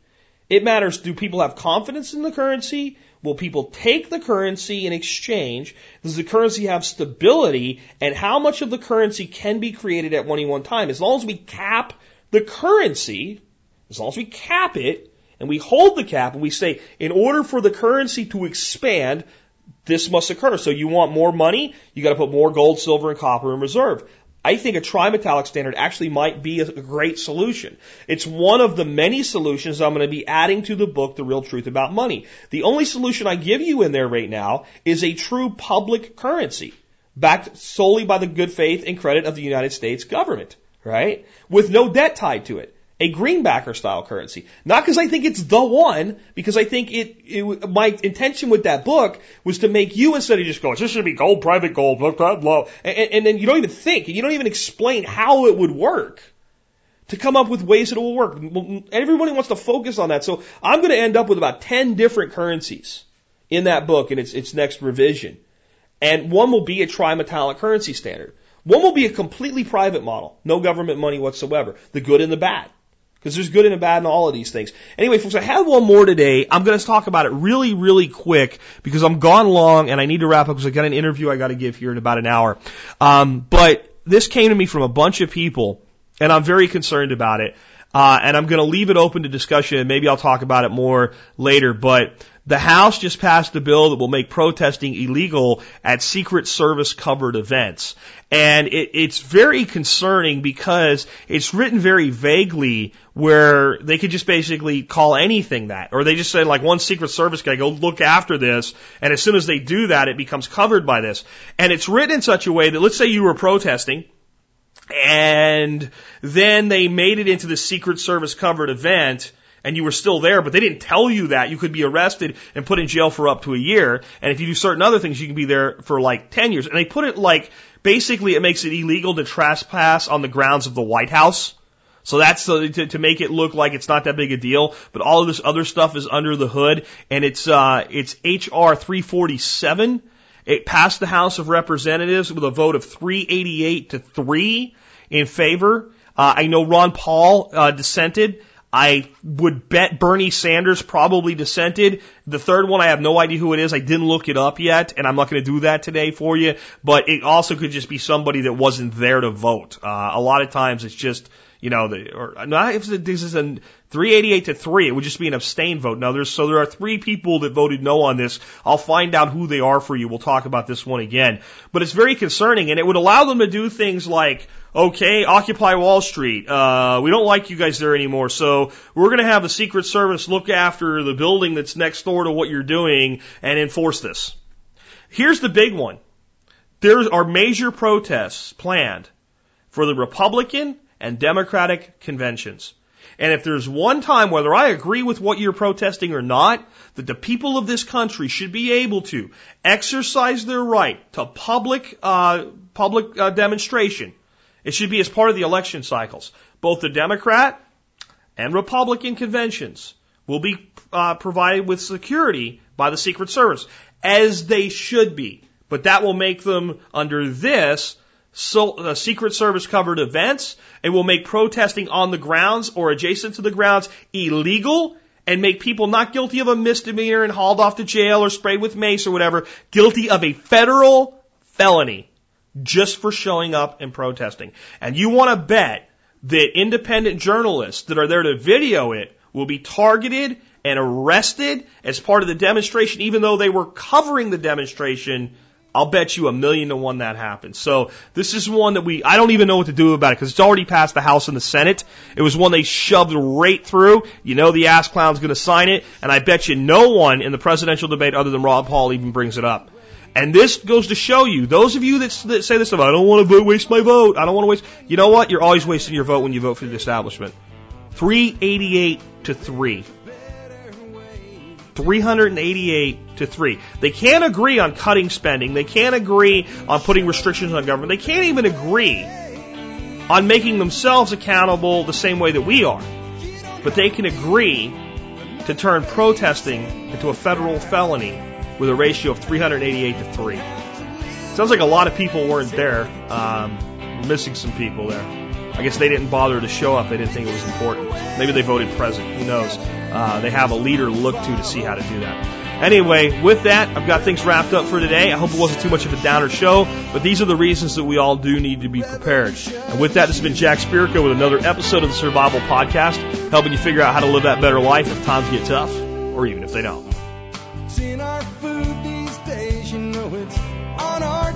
It matters do people have confidence in the currency? Will people take the currency in exchange? Does the currency have stability? And how much of the currency can be created at any one time? As long as we cap the currency, as long as we cap it, and we hold the cap and we say, in order for the currency to expand, this must occur. So you want more money, you gotta put more gold, silver, and copper in reserve. I think a trimetallic standard actually might be a great solution. It's one of the many solutions I'm going to be adding to the book, The Real Truth About Money. The only solution I give you in there right now is a true public currency, backed solely by the good faith and credit of the United States government, right? With no debt tied to it a greenbacker style currency. Not because I think it's the one, because I think it, it, my intention with that book was to make you instead of just going, this should be gold, private gold, blah, blah, blah. And, and then you don't even think, you don't even explain how it would work to come up with ways that it will work. Everybody wants to focus on that. So I'm going to end up with about 10 different currencies in that book in its, its next revision. And one will be a trimetallic currency standard. One will be a completely private model. No government money whatsoever. The good and the bad. Because there's good and bad in all of these things. Anyway, folks, I have one more today. I'm going to talk about it really, really quick because I'm gone long and I need to wrap up because I got an interview I got to give here in about an hour. Um, but this came to me from a bunch of people, and I'm very concerned about it. Uh, and I'm going to leave it open to discussion, and maybe I'll talk about it more later. But the House just passed a bill that will make protesting illegal at Secret Service covered events. And it, it's very concerning because it's written very vaguely where they could just basically call anything that. Or they just say like one Secret Service guy, go look after this. And as soon as they do that, it becomes covered by this. And it's written in such a way that let's say you were protesting and then they made it into the Secret Service covered event and you were still there, but they didn't tell you that, you could be arrested and put in jail for up to a year. And if you do certain other things, you can be there for like 10 years. And they put it like, basically it makes it illegal to trespass on the grounds of the White House. So that's to, to, to make it look like it's not that big a deal, but all of this other stuff is under the hood, and it's uh, it's HR 347. It passed the House of Representatives with a vote of 388 to three in favor. Uh, I know Ron Paul uh, dissented. I would bet Bernie Sanders probably dissented. The third one, I have no idea who it is. I didn't look it up yet, and I'm not going to do that today for you. But it also could just be somebody that wasn't there to vote. Uh, a lot of times it's just, you know, the, or not if this is a 388 to 3, it would just be an abstain vote. Now there's, so there are three people that voted no on this. I'll find out who they are for you. We'll talk about this one again. But it's very concerning, and it would allow them to do things like, okay, Occupy Wall Street. Uh, we don't like you guys there anymore, so we're going to have the Secret Service look after the building that's next door to what you're doing and enforce this. Here's the big one. There are major protests planned for the Republican and Democratic conventions. And if there's one time, whether I agree with what you're protesting or not, that the people of this country should be able to exercise their right to public, uh, public uh, demonstration it should be as part of the election cycles. Both the Democrat and Republican conventions will be uh, provided with security by the Secret Service, as they should be. But that will make them, under this, so, uh, Secret Service covered events. It will make protesting on the grounds or adjacent to the grounds illegal and make people not guilty of a misdemeanor and hauled off to jail or sprayed with mace or whatever, guilty of a federal felony just for showing up and protesting. And you want to bet that independent journalists that are there to video it will be targeted and arrested as part of the demonstration, even though they were covering the demonstration. I'll bet you a million to one that happens. So this is one that we, I don't even know what to do about it because it's already passed the House and the Senate. It was one they shoved right through. You know the ass clown's going to sign it, and I bet you no one in the presidential debate other than Ron Paul even brings it up. And this goes to show you, those of you that, that say this stuff, I don't want to waste my vote. I don't want to waste. You know what? You're always wasting your vote when you vote for the establishment. 388 to 3. 388 to 3. They can't agree on cutting spending. They can't agree on putting restrictions on government. They can't even agree on making themselves accountable the same way that we are. But they can agree to turn protesting into a federal felony with a ratio of 388 to 3. Sounds like a lot of people weren't there. Um, missing some people there. I guess they didn't bother to show up. They didn't think it was important. Maybe they voted present. Who knows? Uh, they have a leader to look to to see how to do that. Anyway, with that, I've got things wrapped up for today. I hope it wasn't too much of a downer show, but these are the reasons that we all do need to be prepared. And with that, this has been Jack Spirko with another episode of the Survival Podcast, helping you figure out how to live that better life if times get tough, or even if they don't.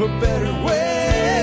a better way.